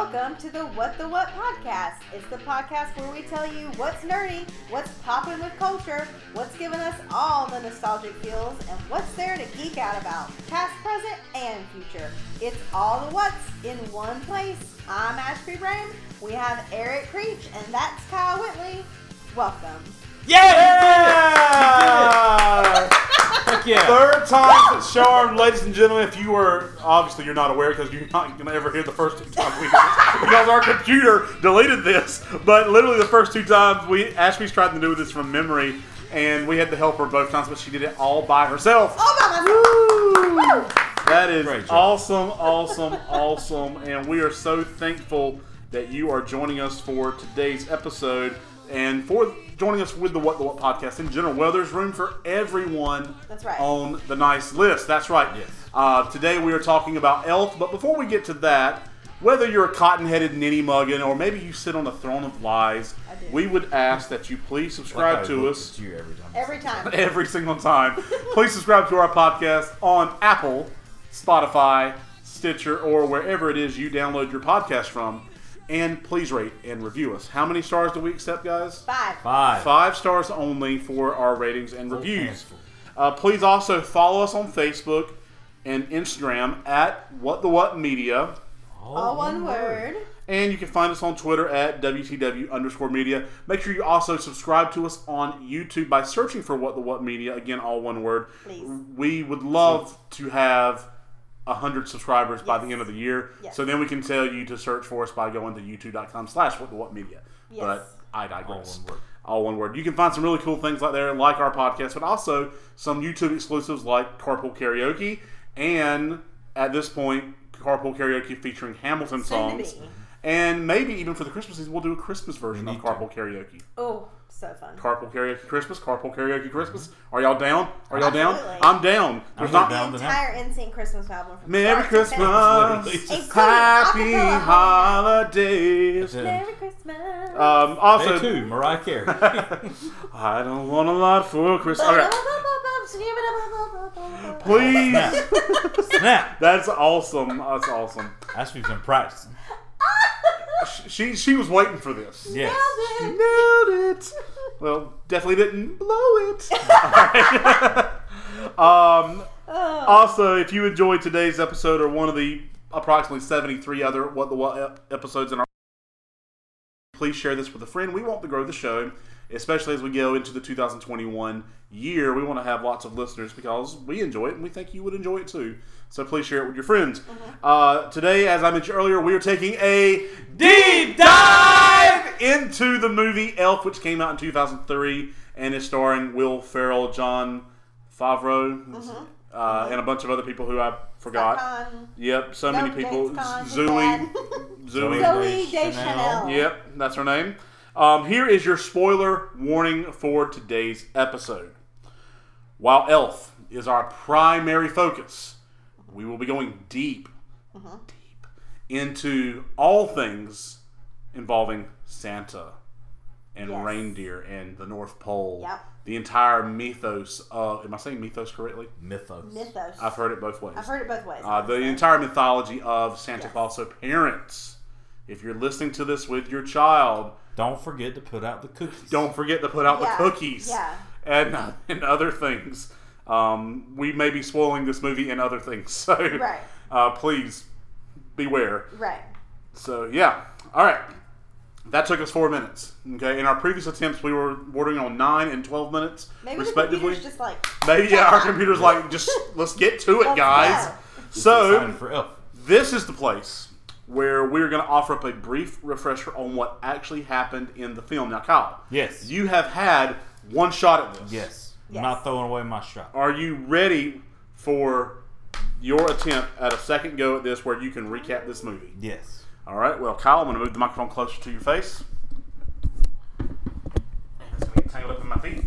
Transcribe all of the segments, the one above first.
welcome to the What the What podcast. It's the podcast where we tell you what's nerdy, what's popping with culture, what's giving us all the nostalgic feels, and what's there to geek out about, past, present, and future. It's all the what's in one place. I'm Ashby Brain. We have Eric Creech, and that's Kyle Whitley. Welcome. Yeah! Heck yeah. Third time's the charm, ladies and gentlemen. If you were obviously you're not aware because you're not gonna ever hear the first two times we because our computer deleted this. But literally the first two times we Ashby's tried to do this from memory, and we had to help her both times, but she did it all by herself. All by myself. Woo! That is awesome, awesome, awesome, and we are so thankful that you are joining us for today's episode and for joining us with the What the What podcast in general. Well, there's room for everyone That's right. on the nice list. That's right. Yes. Uh, today we are talking about Elf, but before we get to that, whether you're a cotton-headed ninny muggin or maybe you sit on a throne of lies, we would ask that you please subscribe Like I to look us at you every time. Every time. every single time. Please subscribe to our podcast on Apple, Spotify, Stitcher, or wherever it is you download your podcast from. And please rate and review us. How many stars do we accept, guys? Five. Five. Five stars only for our ratings and reviews. Uh, please also follow us on Facebook and Instagram at What the What Media. All one word. And you can find us on Twitter at WTW underscore media. Make sure you also subscribe to us on YouTube by searching for What the What Media. Again, all one word. Please. We would love to have 100 subscribers by the end of the year. Yes. So then we can tell you to search for us by going to youtube.com slash What the What Media. Yes. But I digress. All one word. All one word. You can find some really cool things like there, like our podcast, but also some YouTube exclusives like Carpool Karaoke and at this point, Carpool Karaoke featuring Hamilton Soon to songs. Be. And maybe even for the Christmas season, we'll do a Christmas version of need to. Carpool Karaoke. Oh, so fun. Carpool Karaoke Christmas, Carpool Karaoke Christmas. Are y'all down? Are y'all down? I'm down. There's I'm not down. the entire NSYNC Christmas album. From Merry start to finish. Christmas, Happy Holidays. Merry Christmas. Um, also, Day two, Mariah Carey. I don't want a lot for Christmas. Okay, Please. please. Snap. That's awesome. That's awesome. Ashby's been practicing. She she was waiting for this. Yes. Nailed it. Well, definitely didn't blow it. um, Oh, also, if you enjoyed today's episode or one of the approximately 73 other What the What episodes in our please share this with a friend. We want to grow the show, especially as we go into the 2021 year. We want to have lots of listeners because we enjoy it and we think you would enjoy it too. So please share it with your friends. Uh, today, as I mentioned earlier, we are taking a deep dive into the movie Elf, which came out in 2003 and is starring Will Ferrell, Jon Favreau, uh, and a bunch of other people who I forgot. Caan. Yep, so No, many people. Zooey. Zooey. Zoe Deschanel. Yep, that's her name. Um, here is your spoiler warning for today's episode. While Elf is our primary focus, we will be going deep, Uh-huh. deep into all things involving Santa and Yes. reindeer and the North Pole. Yep. The entire mythos of. Am I saying mythos correctly? Mythos. Mythos. I've heard it both ways. I've heard it both ways. Uh, the entire mythology of Santa Yes. Claus. So, parents, if you're listening to this with your child, Don't forget to put out the cookies. don't forget to put out Yeah, the cookies yeah. and and other things. Um, we may be spoiling this movie and other things, so Right. uh, please beware. Right. So yeah, all right. That took us four minutes. Okay, in our previous attempts, we were bordering on nine and twelve minutes, Maybe the respectively. computer's just like. Maybe yeah, our computer's like, just let's get to it, guys. So Excited for Elf. this is the place where we're going to offer up a brief refresher on what actually happened in the film. Now, Kyle, Yes. you have had one shot at this. Yes. Yes. I'm not throwing away my shot. Are you ready for your attempt at a second go at this where you can recap this movie? Yes. All right, well, Kyle, I'm going to move the microphone closer to your face. It's going to get tangled up in my feet.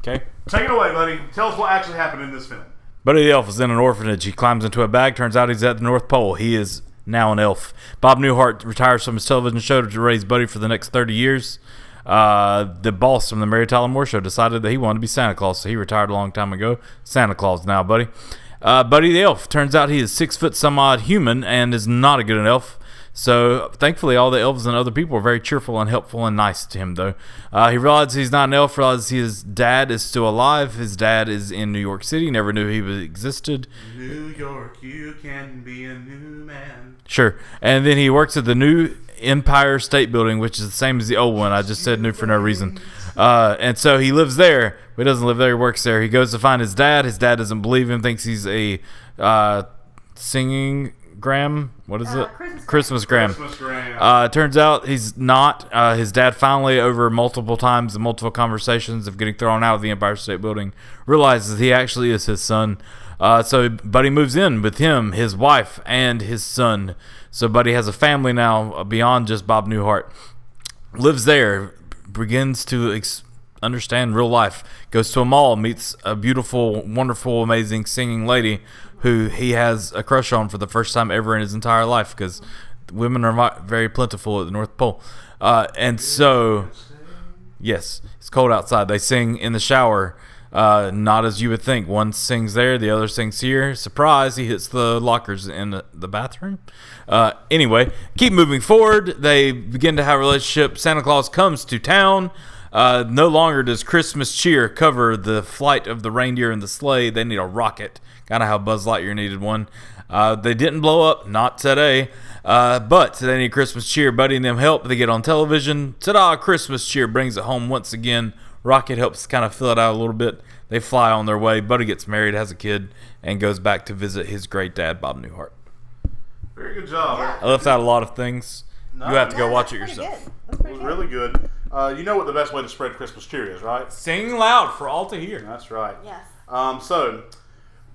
Okay. Take it away, buddy. Tell us what actually happened in this film. Buddy the Elf is in an orphanage. He climbs into a bag. Turns out he's at the North Pole. He is now an elf. Bob Newhart retires from his television show to raise Buddy for the next 30 years. Uh, the boss from the Mary Tyler Moore show decided that he wanted to be Santa Claus, so he retired a long time ago. Santa Claus now, Buddy. Uh, Buddy the elf. Turns out he is six foot some odd human and is not a good elf. So thankfully, all the elves and other people are very cheerful and helpful and nice to him. Though uh, he realizes he's not an elf, realizes his dad is still alive. His dad is in New York City. Never knew he was existed. New York, you can be a new man. Sure. And then he works at the new Empire State Building, which is the same as the old one. I just said new for no reason. Uh, and so he lives there, but he doesn't live there. He works there. He goes to find his dad. His dad doesn't believe him, thinks he's a uh, singing gram. What is Uh, it? Christmas gram. Christmas gram. Christmas gram. Uh, turns out he's not. Uh, his dad finally, over multiple times and multiple conversations of getting thrown out of the Empire State Building, realizes he actually is his son. Uh, so Buddy moves in with him, his wife, and his son. So Buddy has a family now uh, beyond just Bob Newhart. Lives there, begins to ex- understand real life. Goes to a mall, meets a beautiful, wonderful, amazing singing lady who he has a crush on for the first time ever in his entire life because women are very plentiful at the North Pole. Uh, and so, yes, it's cold outside. They sing in the shower, uh, not as you would think. One sings there, the other sings here. Surprise, he hits the lockers in the, the bathroom. Uh, anyway, keep moving forward. They begin to have a relationship. Santa Claus comes to town. Uh, no longer does Christmas cheer cover the flight of the reindeer and the sleigh. They need a rocket, kind of how Buzz Lightyear needed one. Uh, they didn't blow up, not today. Uh, but they need Christmas cheer. Buddy and them help. They get on television. Ta-da! Christmas cheer brings it home once again. Rocket helps kind of fill it out a little bit. They fly on their way. Buddy gets married, has a kid, and goes back to visit his great dad, Bob Newhart. Very good job. Yeah. I left out a lot of things. No, you have to go watch it yourself. It was good. really good. Uh, you know what the best way to spread Christmas cheer is, right? Sing loud for all to hear. That's right. Yes. Um, so,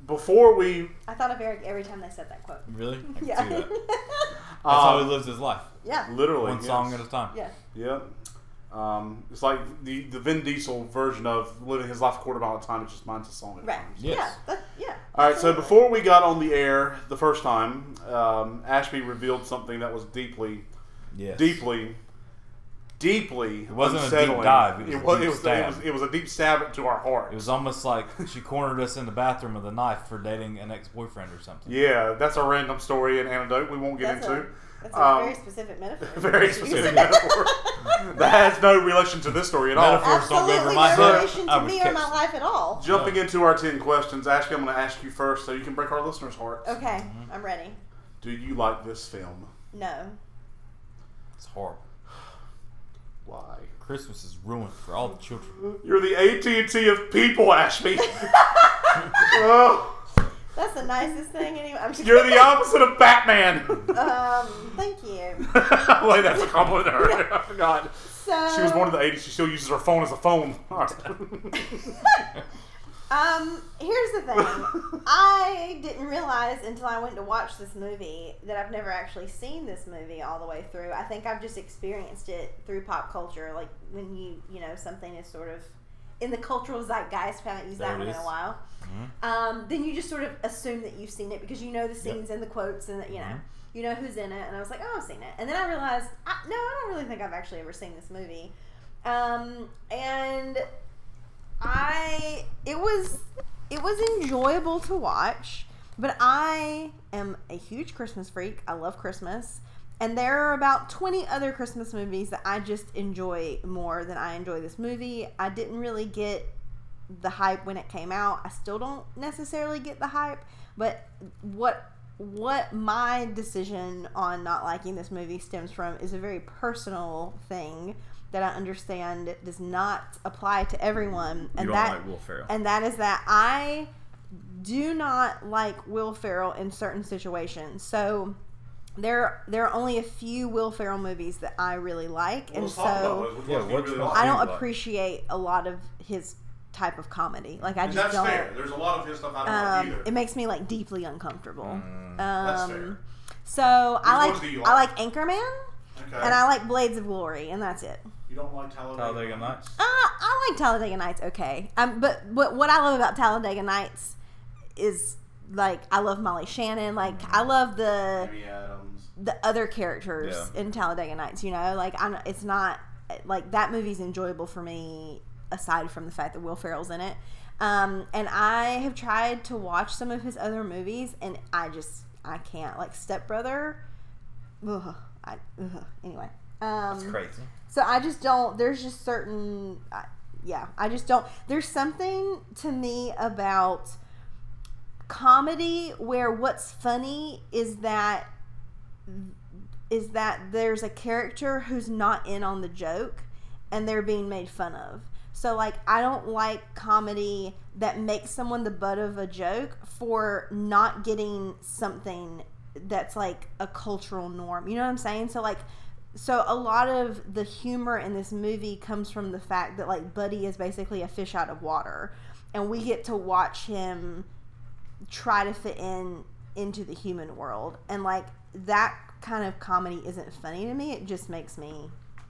before we, I thought of Eric every time they said that quote. Really? I can Yeah. see that. That's how he um, lives his life. yeah. literally, One song at a time. Yeah. Yep. Um, it's like the the Vin Diesel version of living his life a quarter mile at a time. It's just mine's a song at Right. time. Yes. Yeah. That, yeah. All right. So before we got on the air the first time, um, Ashby revealed something that was deeply, Yes. deeply, deeply. It wasn't a deep unsettling. dive, it was a It was. deep It was, it stab. was. It was a deep stab to our heart. It was almost like she cornered us in the bathroom with a knife for dating an ex-boyfriend or something. Yeah, that's a random story and anecdote we won't get that's into. a, that's a Um, very specific metaphor. Very specific metaphor. that has no relation to this story at all. Metaphor. Of course, don't go over Absolutely my no relation to me or my life at all. Jumping into our 10 questions, Ashley, I'm going to ask you first so you can break our listeners' hearts. Okay, Mm-hmm. I'm ready. Do you like this film? No. It's horrible. Why? Christmas is ruined for all the children. You're the AT&T of people, Ashby. oh, That's the nicest thing anyway. I'm just you're the opposite of Batman. Um, thank you. Wait, that's a compliment to her. I forgot. So She was born in the 80s. She still uses her phone as a phone. Right. Um, here's the thing. I didn't realize until I went to watch this movie that I've never actually seen this movie all the way through. I think I've just experienced it through pop culture, like when you, you know, something is sort of in the cultural zeitgeist. I haven't used There that one in a while. Um, then you just sort of assume that you've seen it because you know the scenes and the quotes and the, you know. Mhm. You know who's in it, and I was like, "Oh, I've seen it." And then I realized, I, no, I don't really think I've actually ever seen this movie. Um, and I it was it was enjoyable to watch, but I am a huge Christmas freak. I love Christmas. And there are about 20 other Christmas movies that I just enjoy more than I enjoy this movie. I didn't really get the hype when it came out. I still don't necessarily get the hype, but what what my decision on not liking this movie stems from is a very personal thing that I understand does not apply to everyone, and that like Will Ferrell. and that is that I do not like Will Ferrell in certain situations. So there there are only a few Will Ferrell movies that I really like, and Let's so Yeah, ones do you what's- really like? I don't like? appreciate a lot of his type of comedy. Like I And just that's don't. fair. There's a lot of his stuff I don't like Um, either. it makes me like deeply uncomfortable. Mm, that's um, fair. So I ones like, I like? like Anchorman okay. and I like Blades of Glory, and that's it. you don't like Talladega, Talladega Nights. Uh, I like Talladega Nights. Okay, um, but but what I love about Talladega Nights is like I love Molly Shannon. Like I love the Amy Adams. The other characters Yeah. in Talladega Nights. You know, like I, it's not like that movie's enjoyable for me aside from the fact that Will Ferrell's in it. Um, and I have tried to watch some of his other movies, and I just I can't. Like Step Brother, ugh, I, ugh. anyway. Um, It's crazy. So I just don't. There's just certain. I yeah, I just don't. There's something to me about comedy where what's funny is that is that there's a character who's not in on the joke and they're being made fun of. So like I don't like comedy that makes someone the butt of a joke for not getting something that's like a cultural norm. You know what I'm saying? So like so a lot of the humor in this movie comes from the fact that like Buddy is basically a fish out of water and we get to watch him try to fit in into the human world and like that kind of comedy isn't funny to me it just makes me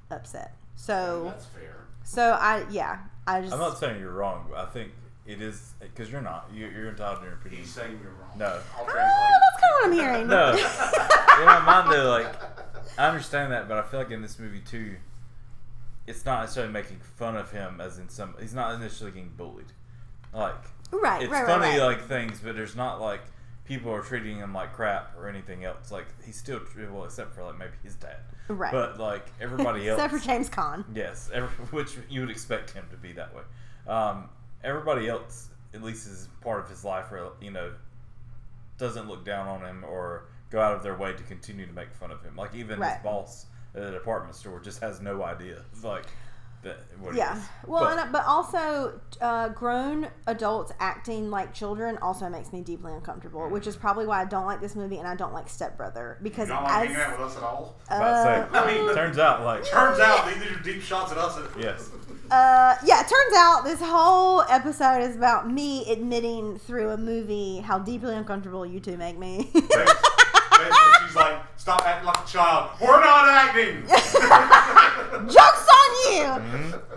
upset so That's fair. so i yeah i just I'm not saying you're wrong, but I think it is because you're not. You, you're entitled to your opinion. He's saying you're wrong. No. I'll oh, that's kind of what i'm hearing No, in my mind though, like I understand that, but I feel like in this movie too, it's not necessarily making fun of him as in some. He's not initially getting bullied. Like right it's right funny right, right. like things, but there's not like people are treating him like crap or anything else. Like he's still well, except for like maybe his dad. Right. But like everybody else, except for james Caan. Yes, every, which you would expect him to be that way. Um, everybody else, at least is part of his life, or you know, doesn't look down on him or go out of their way to continue to make fun of him. Like even Right. his boss at the department store just has no idea. Like that. What it Yeah. is. Well, But- and, but also uh, grown adults acting like children also makes me deeply uncomfortable, which is probably why I don't like this movie and I don't like Step Brother because You don't like as hanging out with us at all? about to say, uh, I mean- turns out like Turns out these are deep shots at us. Yes. uh, yeah, it turns out this whole episode is about me admitting through a movie how deeply uncomfortable you two make me. Basically, she's like, stop acting like a child. We're not acting. Jokes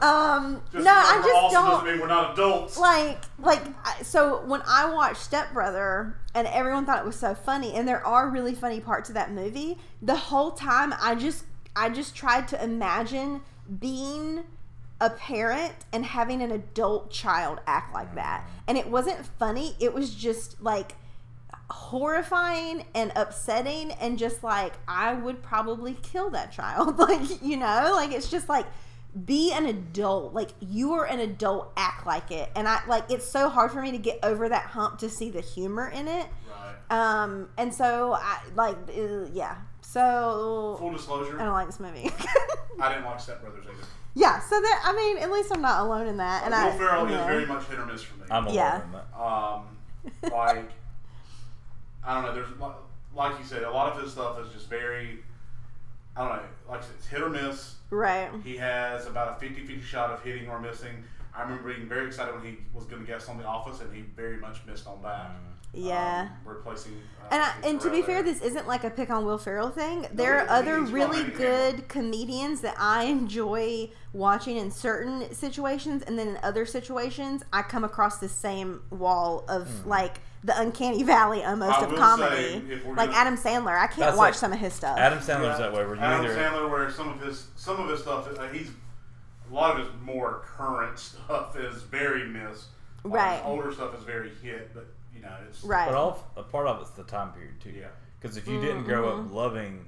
Um, Just no, I just awesome don't. mean we're not adults. like like so when i watched step brother and everyone thought it was so funny and there are really funny parts of that movie the whole time i just i just tried to imagine being a parent and having an adult child act like that and it wasn't funny it was just like horrifying and upsetting and just like i would probably kill that child like you know like it's just like be an adult like you are an adult act like it and i like it's so hard for me to get over that hump to see the humor in it Right. um and so i like uh, yeah so Full disclosure, i don't like this movie I didn't like Step Brothers either. yeah so that i mean at least i'm not alone in that and Will i Ferrell you is know. very much hit or miss for me. I'm alone Yeah. in that. Um, like, I don't know. There's like you said, a lot of his stuff is just very. I don't know. Like I said, it's hit or miss. right He has about a 50-50 shot of hitting or missing. I remember being very excited when he was going to guest on The Office, and he very much missed on that. yeah Um, replacing. Uh, And, I, and to be fair, there. this isn't like a pick on Will Ferrell thing. There are other really fine, yeah. good comedians that I enjoy watching in certain situations, and then in other situations, I come across the same wall of like the uncanny valley almost I of comedy. say, if we're Like gonna- Adam Sandler, I can't watch like some of his stuff. Adam Sandler's Yeah. that way. Where you Adam either Sandler, where some of his some of his stuff, uh, he's a lot of his more current stuff is very miss. A his Right. older stuff is very hit, but you know it's right. But all a part of it's the time period too. Yeah. Because if you didn't grow Mm-hmm. up loving,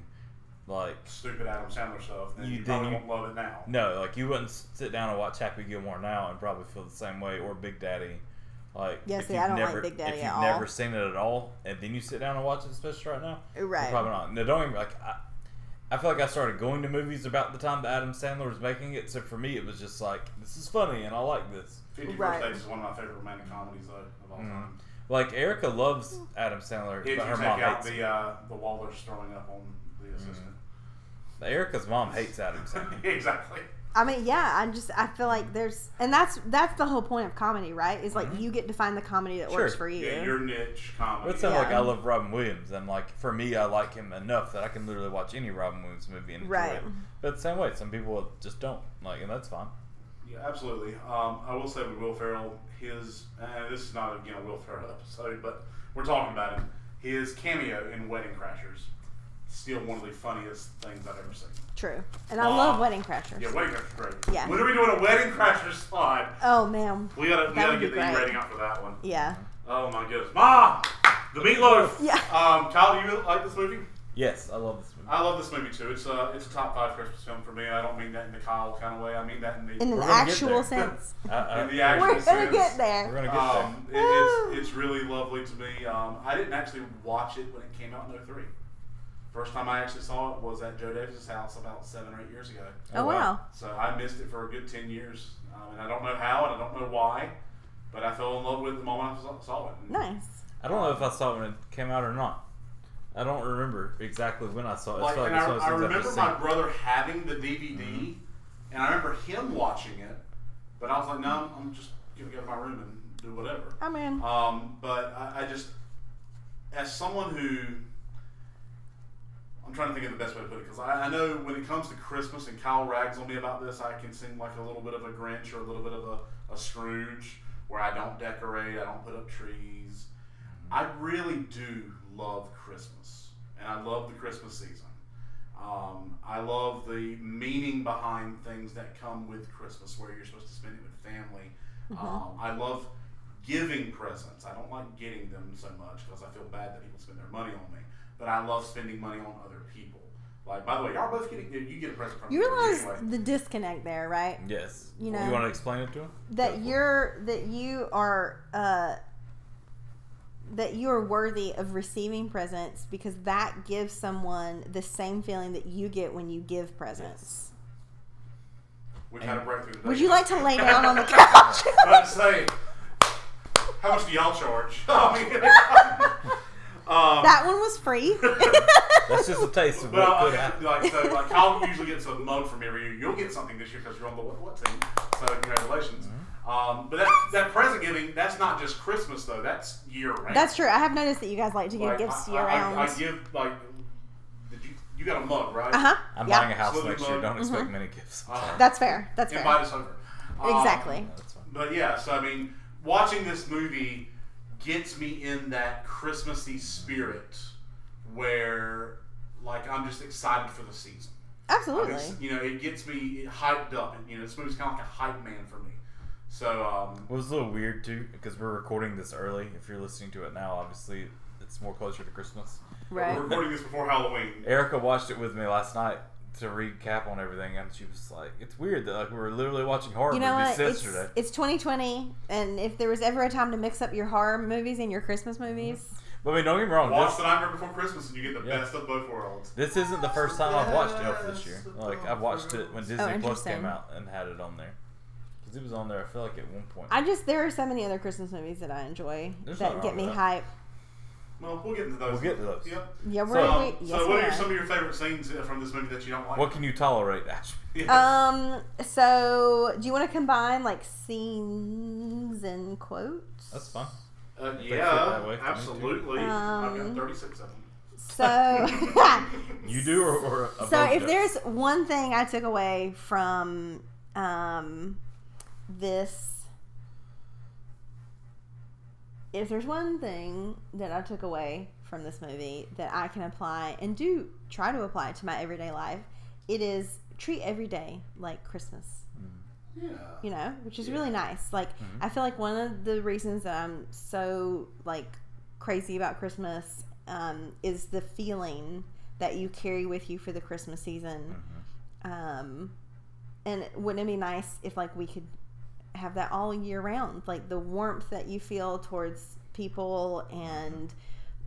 like stupid Adam Sandler stuff. Then You- you, then probably you- won't love it now. no, like you wouldn't sit down and watch Happy Gilmore now and probably feel the same way, or Big Daddy. Like Yeah, if see, you've I don't like never, Big Daddy If you've all. never seen it at all, and then you sit down and watch it, especially right now, you're Right. probably not. No, don't even like. I, I feel like I started going to movies about the time that Adam Sandler was making it. So for me, it was just like this is funny and I like this. Fifty First Right. Dates is one of my favorite romantic comedies though, of all time. Like Erica loves Adam Sandler, If you but her take mom out hates. the uh, the Wallers throwing up on the assistant. Erica's mom hates Adam Sandler. exactly. I mean, yeah, I just I feel like there's, and that's that's the whole point of comedy, right? Is like you get to find the comedy that works for you. Yeah, your niche comedy. But it sounds like I love Robin Williams, and like for me, I like him enough that I can literally watch any Robin Williams movie and enjoy Right. it. But the same way, some people just don't like, and that's fine. Yeah, absolutely. Um, I will say with Will Ferrell, his and this is not again a Will Ferrell episode, but we're talking about him. His cameo in Wedding Crashers, still one of the funniest things I've ever seen. True, and I Uh, love Wedding Crashers. Yeah, Wedding Crashers great. Yeah. When are we doing a Wedding Crashers pod? Oh man, We gotta we That gotta would be get the great. rating out for that one. yeah, Oh my goodness, Mom, the meatloaf. Yeah. Um, Kyle, do you like this movie? Yes, I love this movie. I love this movie too. It's a it's a top five Christmas film for me. I don't mean that in the Kyle kind of way. I mean that in the In in an We're gonna get actual there. sense. Uh, uh, the actual We're gonna sense. get we're there. gonna get Um, there. it, it's, it's really lovely to me. Um, I didn't actually watch it when it came out in 03. First time I actually saw it was at Joe Davis's house about seven or eight years ago. Oh, wow. So I missed it for a good 10 years. Um, and I don't know how and I don't know why, but I fell in love with it the moment I saw- saw it. And Nice. I don't know if I saw it when it came out or not. I don't remember exactly when I saw it. Like, like I, one of those I I've remember my seen. brother having the DVD, and I remember him watching it, but I was like, no, I'm, I'm just going to go to my room and do whatever. I mean, Um, but I, I just, as someone who, I'm trying to think of the best way to put it because I, I know when it comes to Christmas and Kyle rags on me about this, I can seem like a little bit of a Grinch or a little bit of a, a Scrooge where I don't decorate, I don't put up trees. I really do love Christmas, and I love the Christmas season. Um, I love the meaning behind things that come with Christmas, where you're supposed to spend it with family. Um, I love giving presents. I don't like getting them so much because I feel bad that people spend their money on me. But I love spending money on other people. Like, by the way, y'all both getting you get a present from you realize anyway. the disconnect there, right? Yes. You know- You want to explain it to him? That you're that you are uh that you are worthy of receiving presents because that gives someone the same feeling that you get when you give presents. We've had a breakthrough. Today. Would you like to lay down on the couch? I'm saying, how much do y'all charge? I mean, um, that one was free. That's just a taste of Well, what could okay, happen. like so, like Kyle usually gets a mug from every year. You'll get something this year because you're on the what, what team. So congratulations. Mm-hmm. Um, but that that present giving, that's not just Christmas though. That's year round. That's true. I have noticed that you guys like to give Like, gifts I, year I, round. I, I give like, you you got a mug right? uh huh. I'm yeah. buying a house Slowly next year. mug. Don't expect Mhm. many gifts. Uh, That's fair. That's fair. Invite us over. Um, Exactly. Yeah, that's. But yeah, so I mean, watching this movie gets me in that Christmassy spirit where, like, I'm just excited for the season. I'm Absolutely. ex- you know, it gets me hyped up. And, you know, this movie's kind of like a hype man for me. So, um, It was a little weird too because we're recording this early. If you're listening to it now, obviously it's more closer to Christmas. Right. we're recording this before Halloween. Erica watched it with me last night to recap on everything, and she was like, "It's weird that like we were literally watching horror You know movies what? It's, yesterday." it's 2020, and if there was ever a time to mix up your horror movies and your Christmas mhm. movies, But I mean, don't get me wrong. Watch This, The Nightmare Before Christmas and you get the Yeah. best of both worlds. this isn't the first time I've watched Elf this year. Like I've watched it when oh, Disney Plus Oh, interesting. came out and had it on there because it was on there. I feel like at one point. I just there are so many other Christmas movies that I enjoy There's that get me with hype. Well, we'll get into those. We'll get to those. Yep. Yeah, we're So- we, Um, yes, so, what are are. some of your favorite scenes from this movie that you don't like? What can you tolerate, Ash? Yeah. Um. So, do you want to combine like scenes and quotes? That's fun. Uh, yeah, that way for absolutely. I've got Um, 36 of them. So, You do, or, or so if does? there's one thing I took away from um this if there's one thing that I took away from this movie that I can apply and do try to apply to my everyday life, it is treat every day like Christmas. Yeah. You know, which is Yeah. really nice. Like Mhm. I feel like one of the reasons that I'm so like crazy about Christmas um, is the feeling that you carry with you for the Christmas season. Mhm. Um, and wouldn't it be nice if like we could have that all year round, like the warmth that you feel towards people and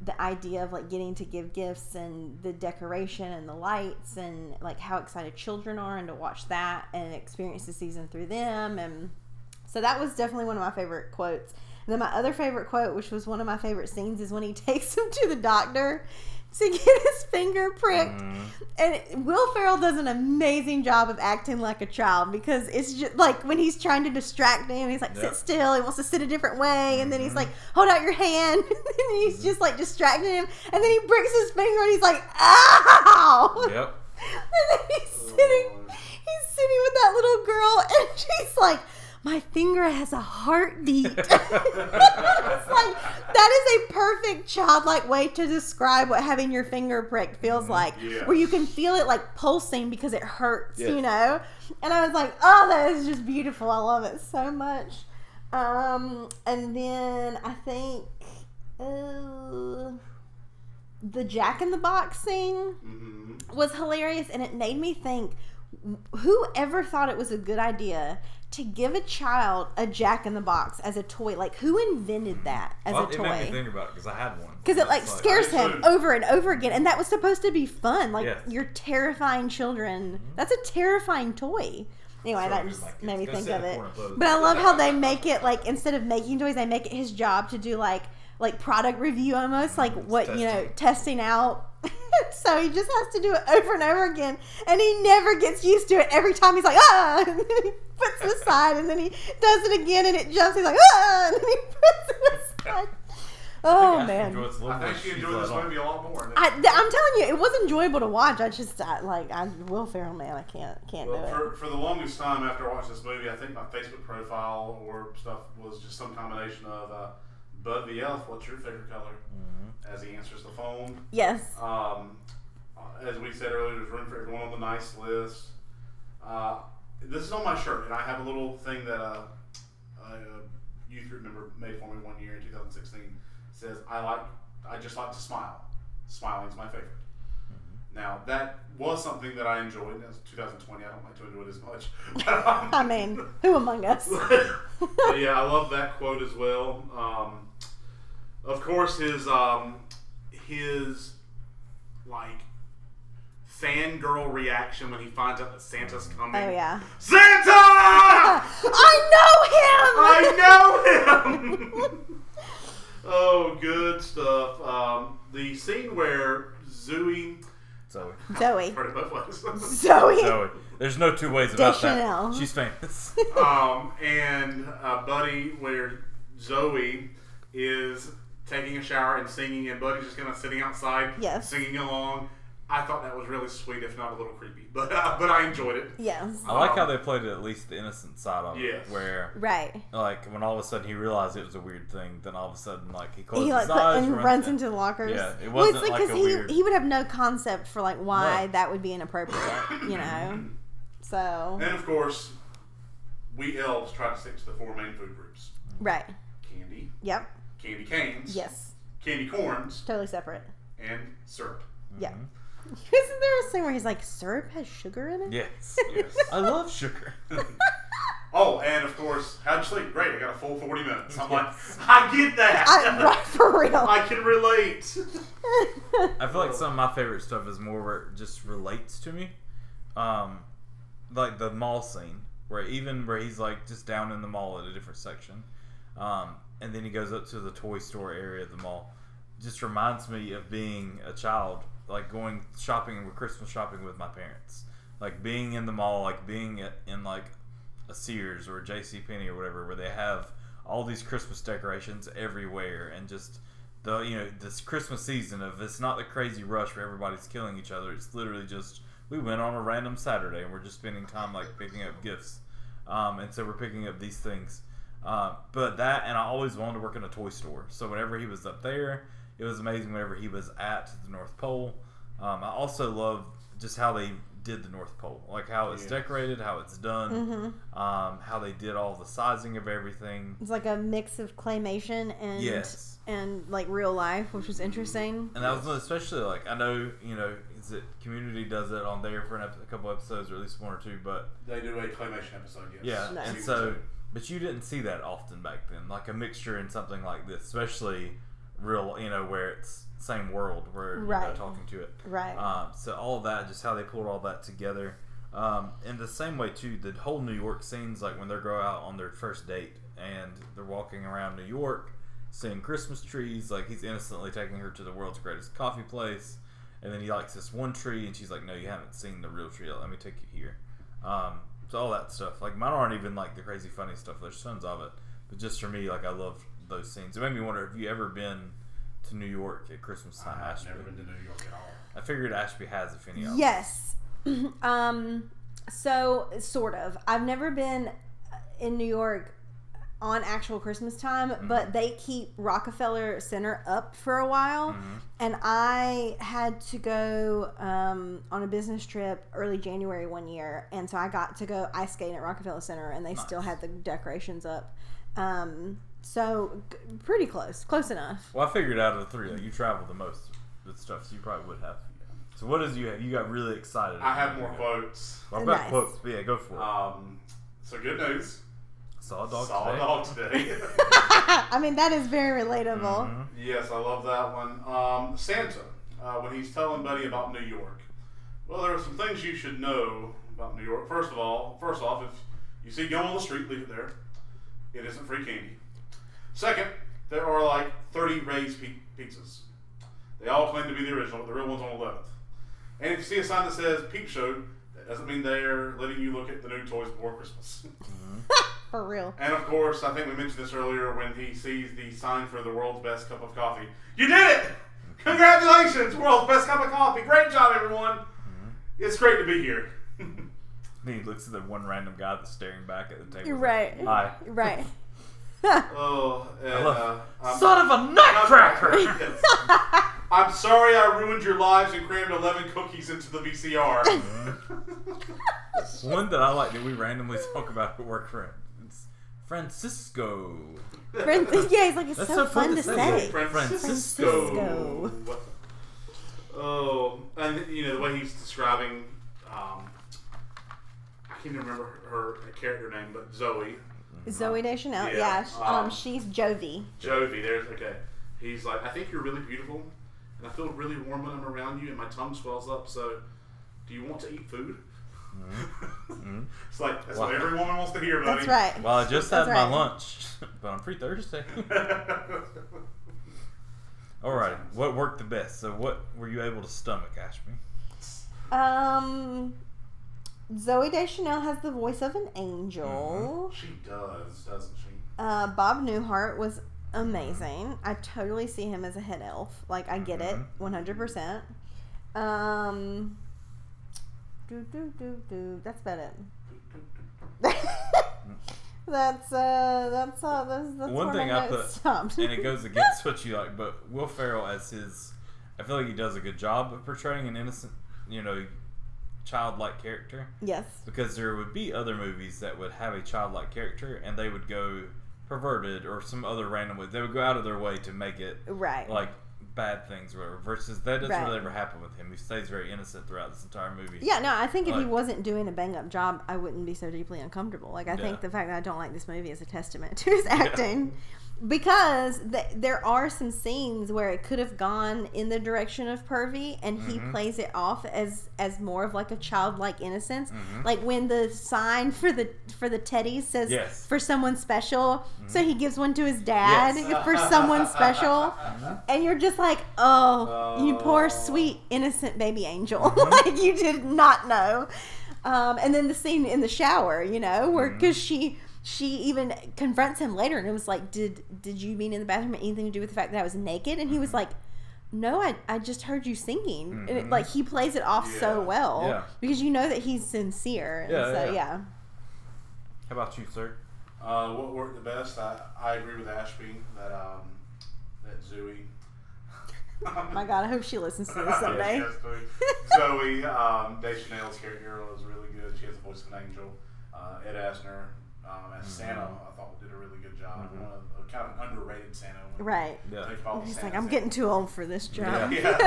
the idea of like getting to give gifts and the decoration and the lights and like how excited children are and to watch that and experience the season through them and so that was definitely one of my favorite quotes. And then my other favorite quote, which was one of my favorite scenes, is when he takes him to the doctor to get his finger pricked. Mhm. And Will Ferrell does an amazing job of acting like a child because it's just like when he's trying to distract him, he's like, Yep. sit still, he wants to sit a different way, and then he's Mhm. like, hold out your hand, and he's just like distracting him, and then he breaks his finger and he's like, ow! Yep. And then he's sitting, he's sitting with that little girl, and she's like, "My finger has a heartbeat." it's like that is a perfect childlike way to describe what having your finger pricked feels like, Yes. where you can feel it like pulsing because it hurts, you know. And I was like, "Oh, that is just beautiful. I love it so much." Um, and then I think. Uh, the Jack in the Box scene Mhm. was hilarious, and it made me think: whoever thought it was a good idea to give a child a Jack in the Box as a toy? Like, who invented that as well, a it made me toy? think about it because I had one. Because it like scares do him over and over again, and that was supposed to be fun. Like Yes. you're terrifying children. Mm-hmm. That's a terrifying toy. Anyway, So that just like, made me think of it. in the corner, But I love how they make it like instead of making toys, they make it his job to do like like product review almost, like what you know, testing out. so he just has to do it over and over again, and he never gets used to it. Every time he's like ah, and then he puts it aside, and then he does it again, and it jumps. He's like ah, and then he puts it aside. Oh man. I think she enjoyed this movie a lot more. than- I, am telling you, it was enjoyable to watch. I just I, like I Will Ferrell, man, I can't can't Well, do it. for, for the longest time after I watched this movie, I think my Facebook profile or stuff was just some combination of uh, Bud the Elf, what's your favorite color? Mm-hmm. As he answers the phone. Yes, Um, as we said earlier, there's room for everyone on the nice list. Uh, this is on my shirt, and I have a little thing that uh, a, uh youth group member made for me one year in 2016. It says, "I like, I just like to smile. Smiling's my favorite." Now that was something that I enjoyed. As 2020, I don't like to enjoy it as much. I mean, who among us? but yeah, I love that quote as well. Um, of course, his um, his like fangirl reaction when he finds out that Santa's coming. Oh yeah, Santa! I know him. I know him. oh, good stuff. Um, the scene where Zoe, Zoe. Zoe, heard it both ways. Zoe. Zoe. There's no two ways about Deschanel. that. She's famous. um, and uh, Buddy, where Zoe is taking a shower and singing, and Buddy's just kind of sitting outside, Yes. singing along. I thought that was really sweet, if not a little creepy, but uh, but I enjoyed it. Yes, I like how Um, they played at least the innocent side of Yes. it, where right. like when all of a sudden he realized it was a weird thing, then all of a sudden like he closes He like his eyes and runs- runs into the lockers. Yeah, it well, it's wasn't like like a he weird- he would have no concept for like why No. that would be inappropriate, you know. So And of course, we elves try to stick to the four main food groups: right, candy, yep, candy canes, yes, candy corns, totally separate. and syrup. Yeah. Isn't there a scene where he's like, syrup has sugar in it? Yes. Yes. I love sugar. Oh, and of course, how'd you sleep? Great, I got a full 40 minutes. I'm like, I get that. I, right, for real. I can relate. I feel like some of my favorite stuff is more where it just relates to me. Um, like the mall scene, where even where he's like just down in the mall at a different section, um, and then he goes up to the toy store area of the mall. Just reminds me of being a child, like going shopping with Christmas shopping with my parents, like being in the mall, like being in like a Sears or a J.C. Penney or whatever, where they have all these Christmas decorations everywhere, and just the you know this Christmas season of it's not the crazy rush where everybody's killing each other. It's literally just we went on a random Saturday and we're just spending time like picking up gifts, um, and so we're picking up these things. Uh, but that and I always wanted to work in a toy store. So whenever he was up there, it was amazing. Whenever he was at the North Pole, um, I also love just how they did the North Pole, like how it's Yes. decorated, how it's done, Mm-hmm. um, how they did all the sizing of everything. It's like a mix of claymation and Yes. and like real life, which was interesting. And that was especially like I know you know is it Community does it on there for an ep- a couple episodes or at least one or two, but They do a claymation episode, yes. yeah, Nice. and so two. But you didn't see that often back then, like a mixture in something like this, especially real you know where it's same world where you're talking to it. Right. Um, so all of that, just how they pulled all that together. Um, in the same way too, the whole New York scenes, like when they're go out on their first date and they're walking around New York, seeing Christmas trees. Like he's innocently taking her to the world's greatest coffee place, and then he likes this one tree, and she's like, "No, you haven't seen the real tree. Let me take you here." Um, so all that stuff, like mine aren't even like the crazy funny stuff. There's tons of it, but just for me, like I love those scenes. It made me wonder: Have you ever been to New York at Christmas time, I've Ashby? never been to New York at all. I figured Ashby has if any. Yes. um. So sort of. I've never been in New York on actual Christmas time, Mm-hmm. but they keep Rockefeller Center up for a while, Mm-hmm. and I had to go um, on a business trip early January one year, and so I got to go ice skating at Rockefeller Center, and they still had the decorations up. Um, so g- pretty close, close enough. Well, I figured out of the three, like, you travel the most with stuff, so you probably would have. So what is you? You got really excited. I have more quotes. Well, I've got Nice. quotes, but yeah, go for it. Um, so good news. Saw a dog Saw today. dog today. I mean, that is very relatable. Mhm. yes, I love that one. Um, Santa, uh, when he's telling Buddy about New York. Well, there are some things you should know about New York. First of all, first off, if you see gum on the street, leave it there. It isn't free candy. Second, there are like 30 Ray's pi- pizzas. They all claim to be the original, but the real one's on the 11th. And if you see a sign that says Peep Show, that doesn't mean they're letting you look at the new toys before Christmas. For real. And of course, I think we mentioned this earlier when he sees the sign for the world's best cup of coffee. You did it! Congratulations, world's best cup of coffee. Great job, everyone. It's great to be here. Then he looks at the one random guy that's staring back at the table. You're right. Hi. Right. oh, and, uh, I'm, Son of a nutcracker! Yes. I'm sorry I ruined your lives and crammed 11 cookies into the VCR. One that I like that we randomly talk about at work for it's Francisco. Friend- yeah, he's like, it's That's so, so fun fun to to say. say. Francisco. Oh, and you know the way he's describing, um, I can't even remember her, her character name, but Zoe, Zoe Deschanel. Yeah, Yeah, sh- um, um, she's Jovie. Jovie. There's okay. He's like, I think you're really beautiful, and I feel really warm when I'm around you, and my tongue swells up. So, do you want to eat food? It's like that's what Wow. every woman wants to hear, buddy. That's right. Well, I just That's had my lunch, but I'm free Thursday. All right, what worked the best? So, what were you able to stomach, Ashby? Um, Zoe Deschanel has the voice of an angel. she does, doesn't she? Uh, Bob Newhart was amazing. I totally see him as a head elf. Like I get it, Mhm. one hundred percent. Um, do do do do. That's about it. that's uh, that's uh, that's, that's One thing I put, stopped. and it goes against what you like, but Will Ferrell as his, I feel like he does a good job of portraying an innocent, you know, childlike character. yes, because there would be other movies that would have a childlike character and they would go perverted or some other random way. They would go out of their way to make it right. like bad things or whatever. Versus that doesn't Right. really ever happen with him. He stays very innocent throughout this entire movie. Yeah, no, I think if he Like- wasn't doing a bang up job, I wouldn't be so deeply uncomfortable. Like, I Yeah. think the fact that I don't like this movie is a testament to his acting. Because th- there are some scenes where it could have gone in the direction of pervy, and he Mhm. plays it off as as more of like a childlike innocence. Mhm. Like when the sign for the for the teddy says Yes. Mm-hmm. for someone special, so he gives one to his dad Yes. for someone special, and you're just like, oh, you poor Oh. sweet innocent baby angel, Mm-hmm. like you did not know. Um, and then the scene in the shower, you know, where Mm-hmm. because she she even confronts him later and it was like, did did you mean in the bathroom had anything to do with the fact that I was naked? And he Mm-hmm. was like. No, I, I just heard you singing. And it, Mhm. like he plays it off so well Yeah. because you know that he's sincere. And Yeah, so yeah. yeah. How about you, sir? Uh, what worked the best? I, I agree with Ashby that um, that Zoe. My God, I hope she listens to this someday. Yes, yes, Zoe um, Deschanel's character was really good. She has the voice of an angel. Uh, Ed Asner um, as Santa, I thought did a really good job. Mhm. One of, kind of an underrated Santa. when Right. Yeah. think of He's like, I'm in- getting too old for this job. Yeah.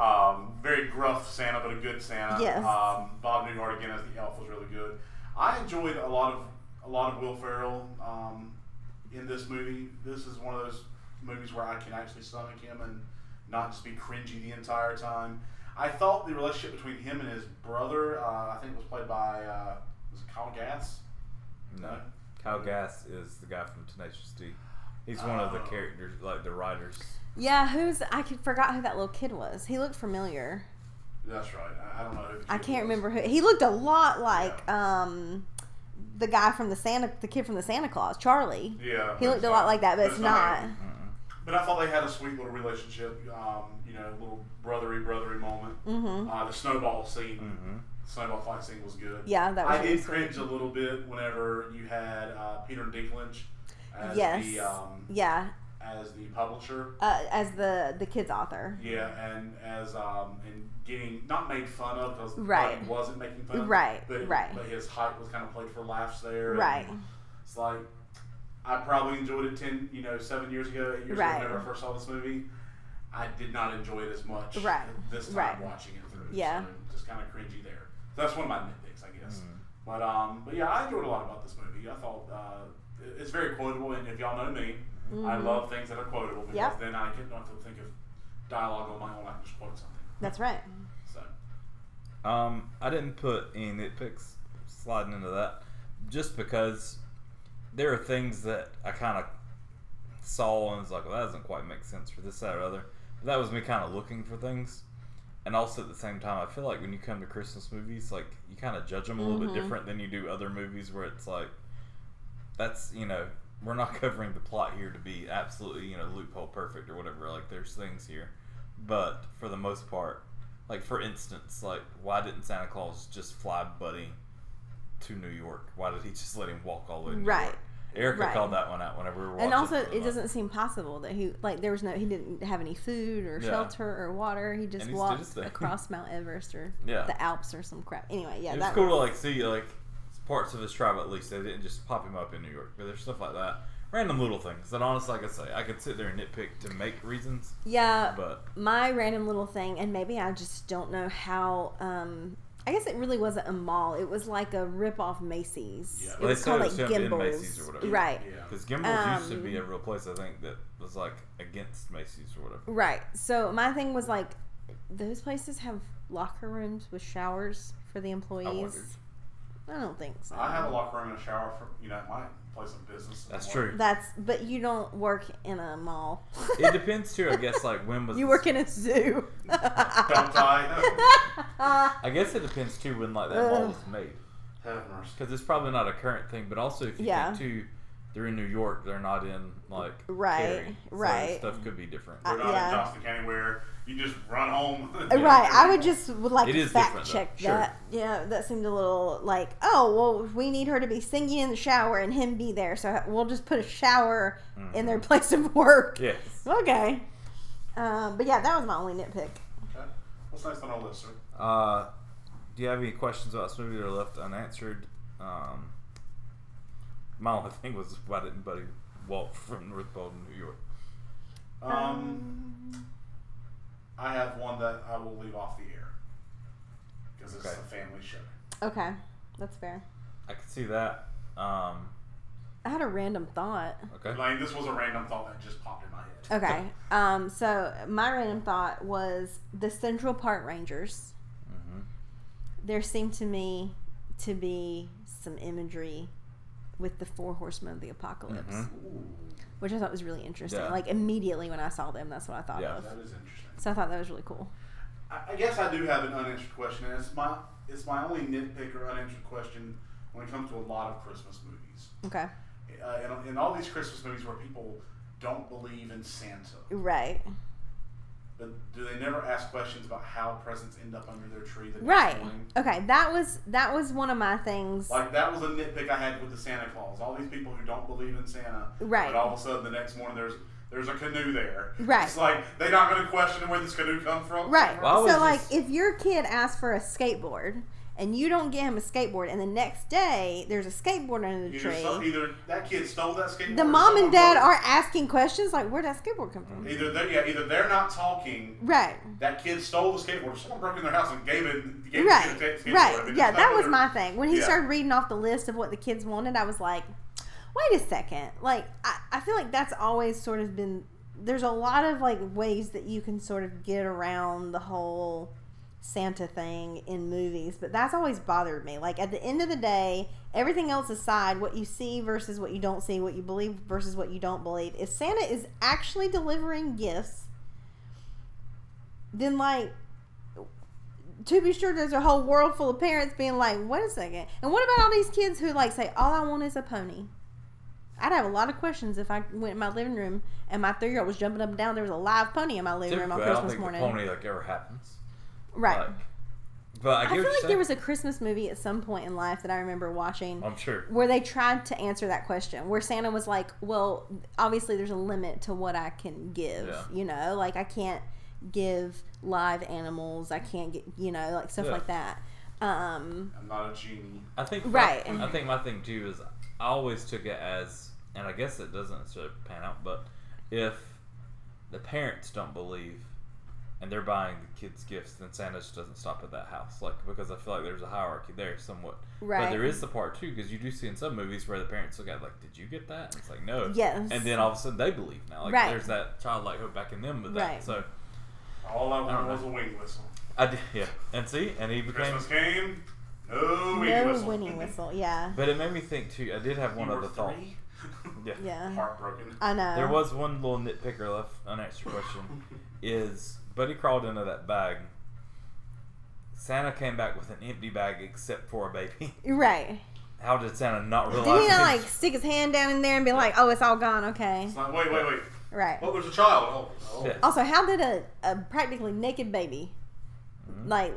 um, very gruff Santa, but a good Santa. Yes. Um, Bob Newhart again as the elf was really good. I enjoyed a lot of a lot of Will Ferrell um, in this movie. This is one of those movies where I can actually stomach him and not just be cringy the entire time. I thought the relationship between him and his brother, uh, I think, was played by uh, was it Kyle Gass? No. Kyle Gass is the guy from Tenacious D. He's one of the Oh. characters, like the writers. Yeah, who's I forgot who that little kid was. He looked familiar. That's right. I, I don't know. Who the I kid can't was. remember who. He looked a lot like um the guy from the Santa, the kid from the Santa Clause, Charlie. Yeah, He looked it's a lot like that, but it's not. him. But I thought they had a sweet little relationship. Um, you know, little brothery brothery moment. Mm-hmm. Uh, the snowball scene, Mm-hmm. Snowball fight scene was good. Yeah, that was I did cringe a little bit whenever you had uh, Peter Dinklage as Yes. the um, Yeah, as the publisher. uh, as the the kid's author. Yeah, and as um, and getting not made fun of because Right. he wasn't making fun. of Right, But, right. But his height was kind of played for laughs there. Right. It's like I probably enjoyed it ten, you know, seven years ago, eight years Right. ago, whenever I first saw this movie. I did not enjoy it as much Right, this time right. watching it through. Yeah. So just kind of cringy there. That's one of my nitpicks, I guess. Mm. But um, but yeah, I enjoyed a lot about this movie. I thought uh, it's very quotable, and if y'all know me, I love things that are quotable because Yep. then I get don't to think of dialogue on my own. I can just quote something. That's right. So Um, I didn't put any nitpicks sliding into that, just because there are things that I kind of saw and was like, well, that doesn't quite make sense for this, that, or other. But that was me kind of looking for things, and also at the same time, I feel like when you come to Christmas movies, like you kind of judge them a little bit mm-hmm. different than you do other movies, where it's like, that's you know, we're not covering the plot here to be absolutely you know loophole perfect or whatever. Like there's things here, but for the most part, like for instance, like why didn't Santa Claus just fly Buddy to New York? Why did he just let him walk all the way to New Right. York? Erica Right. called that one out whenever we were watching. And also, it doesn't seem possible that he like there was no he didn't have any food or Yeah. shelter or water. He just And walked across Mount Everest or Yeah. the Alps or some crap. Anyway, yeah, It was cool to like see like parts of his tribe at least. They didn't just pop him up in New York, but there's stuff like that, random little things that honestly, like I say, I could sit there and nitpick to make reasons, yeah. but my random little thing, and maybe I just don't know how. Um, I guess it really wasn't a mall. It was like a rip off Macy's. Yeah. it Well, was they called like Gimbels, Macy's or whatever. right? yeah. because Gimbels used to Um, be a real place, I think that was like against Macy's or whatever. Right. So my thing was like, those places have locker rooms with showers for the employees. Wondered. I don't think so. I have a locker room and a shower for you know at my place of business. That's true. That's but you don't work in a mall. It depends too, I guess. Like when was you work in a zoo. Don't I? I guess it depends too when like that mall was made. Have mercy. Because it's probably not a current thing, but also if you Yeah. think too, they're in New York, they're not in like Right, Cary. So right. stuff could be different. I- We're not yeah. in Johnson County where you just run home. right. I would just would like It to is fact different, though. check Sure. that. Yeah, that seemed a little like, oh well, we need her to be singing in the shower and him be there, so we'll just put a shower in their place of work. yes. Okay. Um, but yeah, that was my only nitpick. Okay. What's next on our list, sir? Uh, do you have any questions about this movie that are left unanswered? Um, my only thing was why didn't Buddy walk from North Pole to New York? Um, I have one that I will leave off the air because it's Okay. a family show. Okay, that's fair. I could see that. Um, I had a random thought. okay. Like this was a random thought that just popped in my head. Okay. Um, so my random thought was the Central Park Rangers. hmm There seemed to me to be some imagery with the four horsemen of the apocalypse, Mhm. Ooh, which I thought was really interesting. Yeah. Like immediately when I saw them, that's what I thought Yeah. of. that is interesting. So I thought that was really cool. I, I guess I do have an unanswered question, and it's my it's my only nitpick or unanswered question when it comes to a lot of Christmas movies. Okay. Uh, in, in all these Christmas movies where people don't believe in Santa, Right. But do they never ask questions about how presents end up under their tree the next Right. morning? Okay. That was that was one of my things. Like that was a nitpick I had with the Santa Clause. All these people who don't believe in Santa, Right. But all of a sudden, the next morning, there's there's a canoe there. Right. It's like they're not going to question where this canoe come from. Right. Well, I was so like just- if your kid asks for a skateboard and you don't get him a skateboard and the next day there's a skateboard under the Either, tree. either that kid stole that skateboard. the mom and dad broke are asking questions like where'd that skateboard come from? Either they yeah, either they're not talking. Right. That kid stole the skateboard. Someone broke in their house and gave it. Gave Right. a skateboard. I Right. mean, Yeah, that was my thing. When he Yeah. started reading off the list of what the kids wanted, I was like, wait a second. Like I, I feel like that's always sort of been there's a lot of like ways that you can sort of get around the whole Santa thing in movies, but that's always bothered me. Like at the end of the day, everything else aside, what you see versus what you don't see, what you believe versus what you don't believe, if Santa is actually delivering gifts, then like to be sure there's a whole world full of parents being like, wait a second. And what about all these kids who like say, all I want is a pony? I'd have a lot of questions if I went in my living room and my three year old was jumping up and down. There was a live pony in my living room on Typically, I don't Christmas think morning. the pony like ever happens. Right. Like, but I, I feel like you're there was a Christmas movie at some point in life that I remember watching I'm sure. where they tried to answer that question where Santa was like, well, obviously there's a limit to what I can give. Yeah. You know, like I can't give live animals. I can't get, you know, like stuff Yeah. like that. Um, I'm not a genie. I think Right. I think my thing too is I always took it as, and I guess it doesn't necessarily pan out, but if the parents don't believe and they're buying the kids gifts, then Santa just doesn't stop at that house, like because I feel like there's a hierarchy there somewhat. Right. But there is the part too, because you do see in some movies where the parents look at like, "Did you get that?" And it's like, "No." Yes. And then all of a sudden they believe now. Like Right. there's that childlike hope back in them with that. Right. So All I I don't wanted know. was a wing whistle. I did, yeah. And see, and he became. Christmas came, no wing no whistle. winning whistle. Yeah. But it made me think too. I did have one You other were thought. three? Yeah. Yeah. Heartbroken. I know. There was one little nitpicker left unanswered question. is Buddy crawled into that bag. Santa came back with an empty bag except for a baby. Right. How did Santa not realize? Did he not his- like stick his hand down in there and be like, "Oh, it's all gone"? Okay. It's like, wait, wait, wait. Right. Oh, there's a child. Oh, oh. Yeah. Also, how did a, a practically naked baby Mm-hmm. like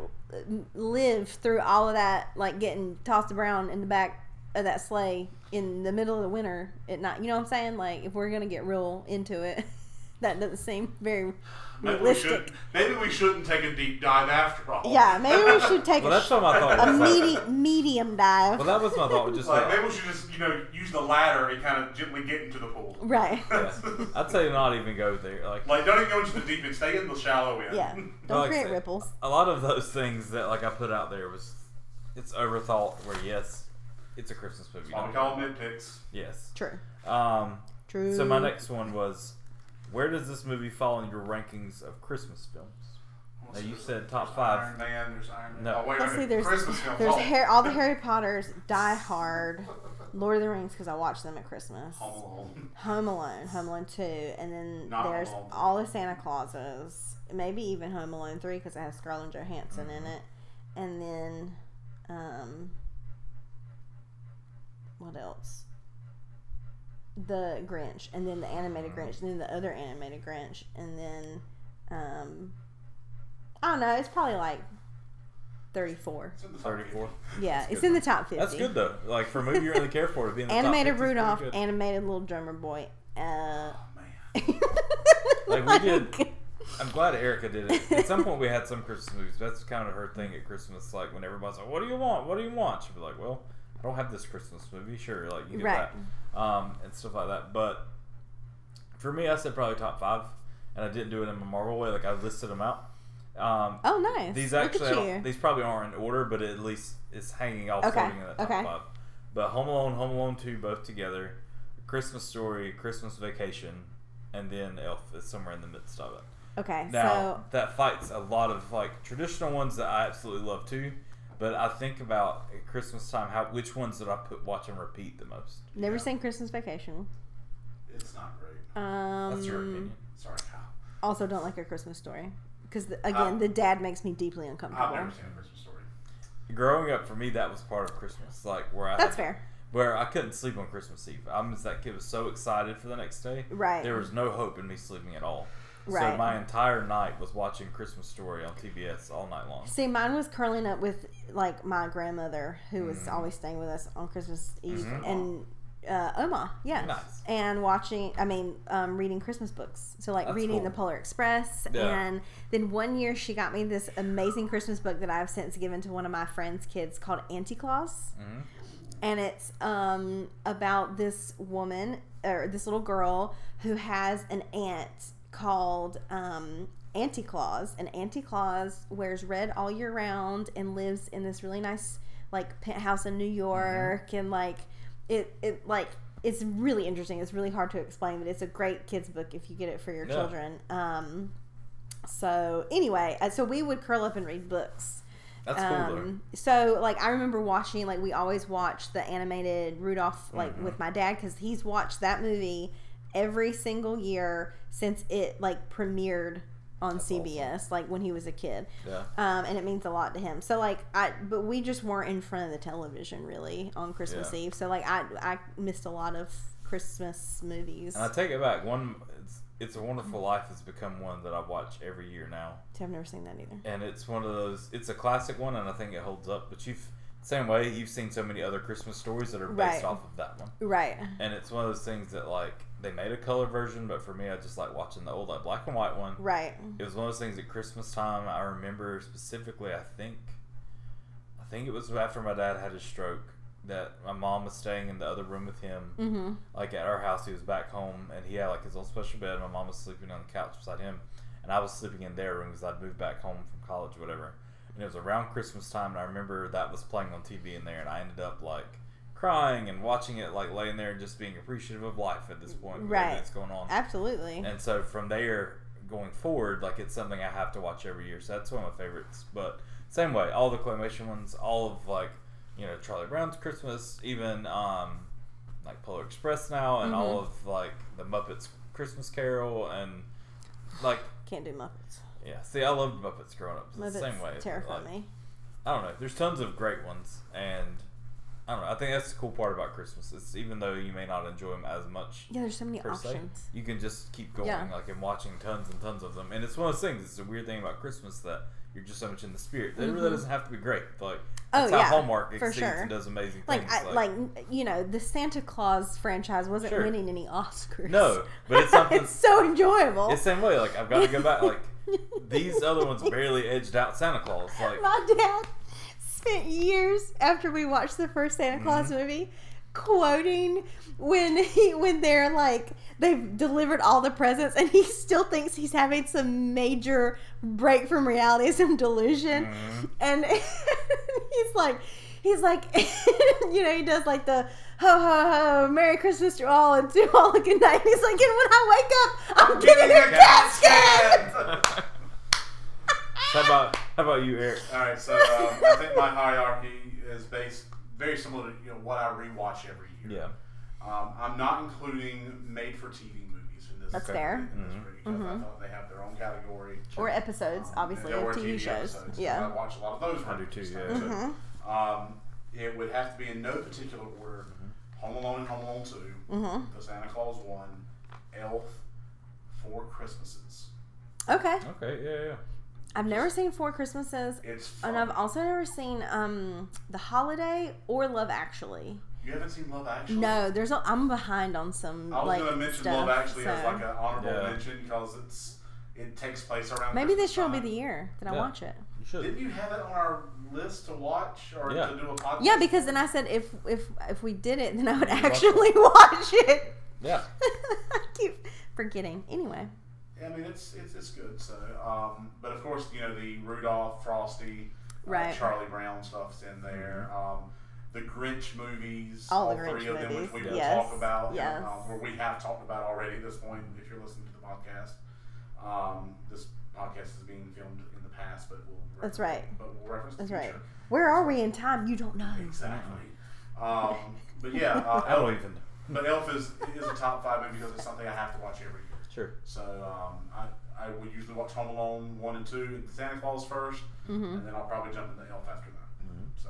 live through all of that, like getting tossed around in the back of that sleigh in the middle of the winter at night? You know what I'm saying? Like, if we're gonna get real into it, that doesn't seem very Maybe we, realistic. should, maybe we shouldn't take a deep dive after all. Yeah, maybe we should take Well, a, that's what I thought. a was like- medi- medium dive. Well, that was my thought. Just Like like, maybe we should just you know use the ladder and kind of gently get into the pool. right. yeah. I'd say not even go there. Like Like don't even go into the deep end. Stay in the shallow end. Yeah. Don't like create said, ripples. a lot of those things that like I put out there was it's overthought. Where yes, it's a Christmas movie. That's why we don't- call them nitpicks. Yes. True. Um, True. So my next one was, where does this movie fall in your rankings of Christmas films? Now you said top There's five. Iron Man. There's Iron Man. No. Oh, wait, Let's wait, see. There's Christmas films. there's oh. Har- all the Harry Potters, Die Hard, Lord of the Rings because I watch them at Christmas. Home Alone. Home Alone, Home Alone Two, and then Not there's Home all the Santa Clauses. Maybe even Home Alone Three because it has Scarlett Johansson in it, and then um, what else? The Grinch, and then the animated Grinch, and then the other animated Grinch, and then um, I don't know. It's probably like thirty-four. It's in the top 34. Yeah, That's it's good. in the top fifty. That's good though. Like for a movie you really care for to be in the top Animated 50 is Rudolph, animated Little Drummer Boy. Uh, Oh, man. Like we did. I'm glad Erica did it. At some point, we had some Christmas movies. That's kind of her thing at Christmas. Like when everybody's like, "What do you want? What do you want?" She'd be like, "Well, I don't have this Christmas movie. Sure, like you get Right. that, um, and stuff like that." But for me, I said probably top five, and I didn't do it in a Marvel way. Like I listed them out. Um, Oh, nice. these actually, I at you. these probably aren't in order, but at least it's hanging off Okay, floating in that top okay. five. But Home Alone, Home Alone Two, both together. Christmas Story, Christmas Vacation, and then Elf is somewhere in the midst of it. okay, Now so that fights a lot of like traditional ones that I absolutely love too, but I think about at Christmas time how which ones did I put watch and repeat the most? never Yeah. seen Christmas Vacation. It's not great. Um, That's your opinion. Sorry, Kyle. Also, don't like a Christmas story because again, the dad makes me deeply uncomfortable. I've uncomfortable. never seen a Christmas story. Growing up for me, that was part of Christmas, like where I That's had- fair. Where I couldn't sleep on Christmas Eve. I'm just that kid was so excited for the next day. Right. There was no hope in me sleeping at all. So my entire night was watching Christmas Story on TBS all night long. See, mine was curling up with like my grandmother who was Mm. always staying with us on Christmas Eve Mhm. and uh, Oma, yes, Nice. and watching. I mean, um, reading Christmas books. So like That's reading cool. the Polar Express, Yeah. and then one year she got me this amazing Christmas book that I've since given to one of my friends' kids called Auntie Claus hmm and it's um, about this woman or this little girl who has an aunt called um, Auntie Claus, and Auntie Claus wears red all year round and lives in this really nice like penthouse in New York, and like it it like it's really interesting. It's really hard to explain, but it's a great kids book if you get it for your Yeah. children. Um, so anyway, uh, so we would curl up and read books. That's cool. Um, so like I remember watching like we always watched the animated Rudolph like Mhm. with my dad because he's watched that movie every single year since it like premiered on That's CBS like when he was a kid. Yeah. Um, and it means a lot to him. So like I, but we just weren't in front of the television really on Christmas Yeah. Eve. So like I, I missed a lot of Christmas movies. And I take it back. One, it's, it's a Wonderful Life has become one that I watch every year now, I've never seen that either. and it's one of those. It's a classic one, and I think it holds up. But you've same way you've seen so many other Christmas stories that are based Right. off of that one, Right. and it's one of those things that like they made a color version, but for me, I just like watching the old like black and white one. Right. It was one of those things at Christmas time. I remember specifically. I think, I think it was after my dad had his stroke that my mom was staying in the other room with him. Mm-hmm. like at our house, he was back home and he had like his own special bed. My mom was sleeping on the couch beside him, and I was sleeping in their room because I'd moved back home from college, or whatever. And it was around Christmas time, and I remember that was playing on TV in there, and I ended up like crying and watching it, like laying there and just being appreciative of life at this point, Right. that's going on. Absolutely. And so from there going forward, like it's something I have to watch every year. So that's one of my favorites. But same way, all the claymation ones, all of like you know Charlie Brown's Christmas, even um, like Polar Express now, and all Mhm. of like the Muppets Christmas Carol, and like Can't do Muppets. yeah. See, I loved Muppets growing up. Muppets the same way. terrify Like, me. I don't know. There's tons of great ones, and I don't know. I think that's the cool part about Christmas. It's even though you may not enjoy them as much Yeah, there's so many per se, options. you can just keep going, Yeah. like and watching tons and tons of them. And it's one of those things. It's a weird thing about Christmas that you're just so much in the spirit. It really Mhm. doesn't have to be great. Like Oh, yeah, Hallmark for exceeds sure. and does amazing Like, things. I, like you know, the Santa Clause franchise wasn't Sure. winning any Oscars. No, but it's something- it's so enjoyable. it's the same way. Like I've got to go back. Like these other ones barely edged out Santa Clause. Like My dad spent years after we watched the first Santa Clause Mm-hmm. movie quoting when he when they're like they've delivered all the presents and he still thinks he's having some major break from reality, some delusion. Mhm. And he's like he's like you know, he does like the ho ho ho, Merry Christmas to all and to all a good night. And he's like, and when I wake up, I'm getting a casket. How about how about you, Eric? All right, so um, I think my hierarchy is based very similar to you know what I rewatch every year. Yeah. Um, I'm not including made-for-TV movies in this. That's category- fair. in this Mhm. group because I thought they have their own category. Or episodes, Um, obviously, of were TV, shows. episodes. Yeah. I watch a lot of those. I do too, yeah. Mm-hmm. Um, it would have to be in no particular order. Home Alone and Home Alone Two, Mm-hmm. The Santa Clause One, Elf, Four Christmases. Okay. Okay. Yeah. Yeah. I've never seen Four Christmases, It's fun. and I've also never seen um The Holiday or Love Actually. you haven't seen Love Actually? No, there's a, I'm behind on some I was like going to mention stuff. Love Actually so. as like an honorable Yeah. mention because it's it takes place around. Maybe Christmas this year will be the year that I watch it. You should. Didn't you have it on our list to watch or Yeah. to do a podcast? Yeah, because then I said if if if we did it, then I would watch actually watch it. Yeah. I keep forgetting. Anyway, I mean, it's it's, it's good. So, um, but of course, you know the Rudolph, Frosty, uh, Charlie Brown stuff's in there. Um, the Grinch movies, All the three Grinch of them, which we movies, will yes, talk about, yes. uh, where we have talked about already at this point. If you're listening to the podcast, um, this podcast is being filmed in the past, but we'll That's reference- right. But we'll reference that's the right. Where are we in time? You don't know. Exactly. Um, but yeah, uh, I don't even. but Elf is is a top five movie because it's something I have to watch every year. Sure. So um, I, I would usually watch Home Alone one and two, and Santa Clause 1st Mm-hmm. and then I'll probably jump into Elf after that. Mhm. So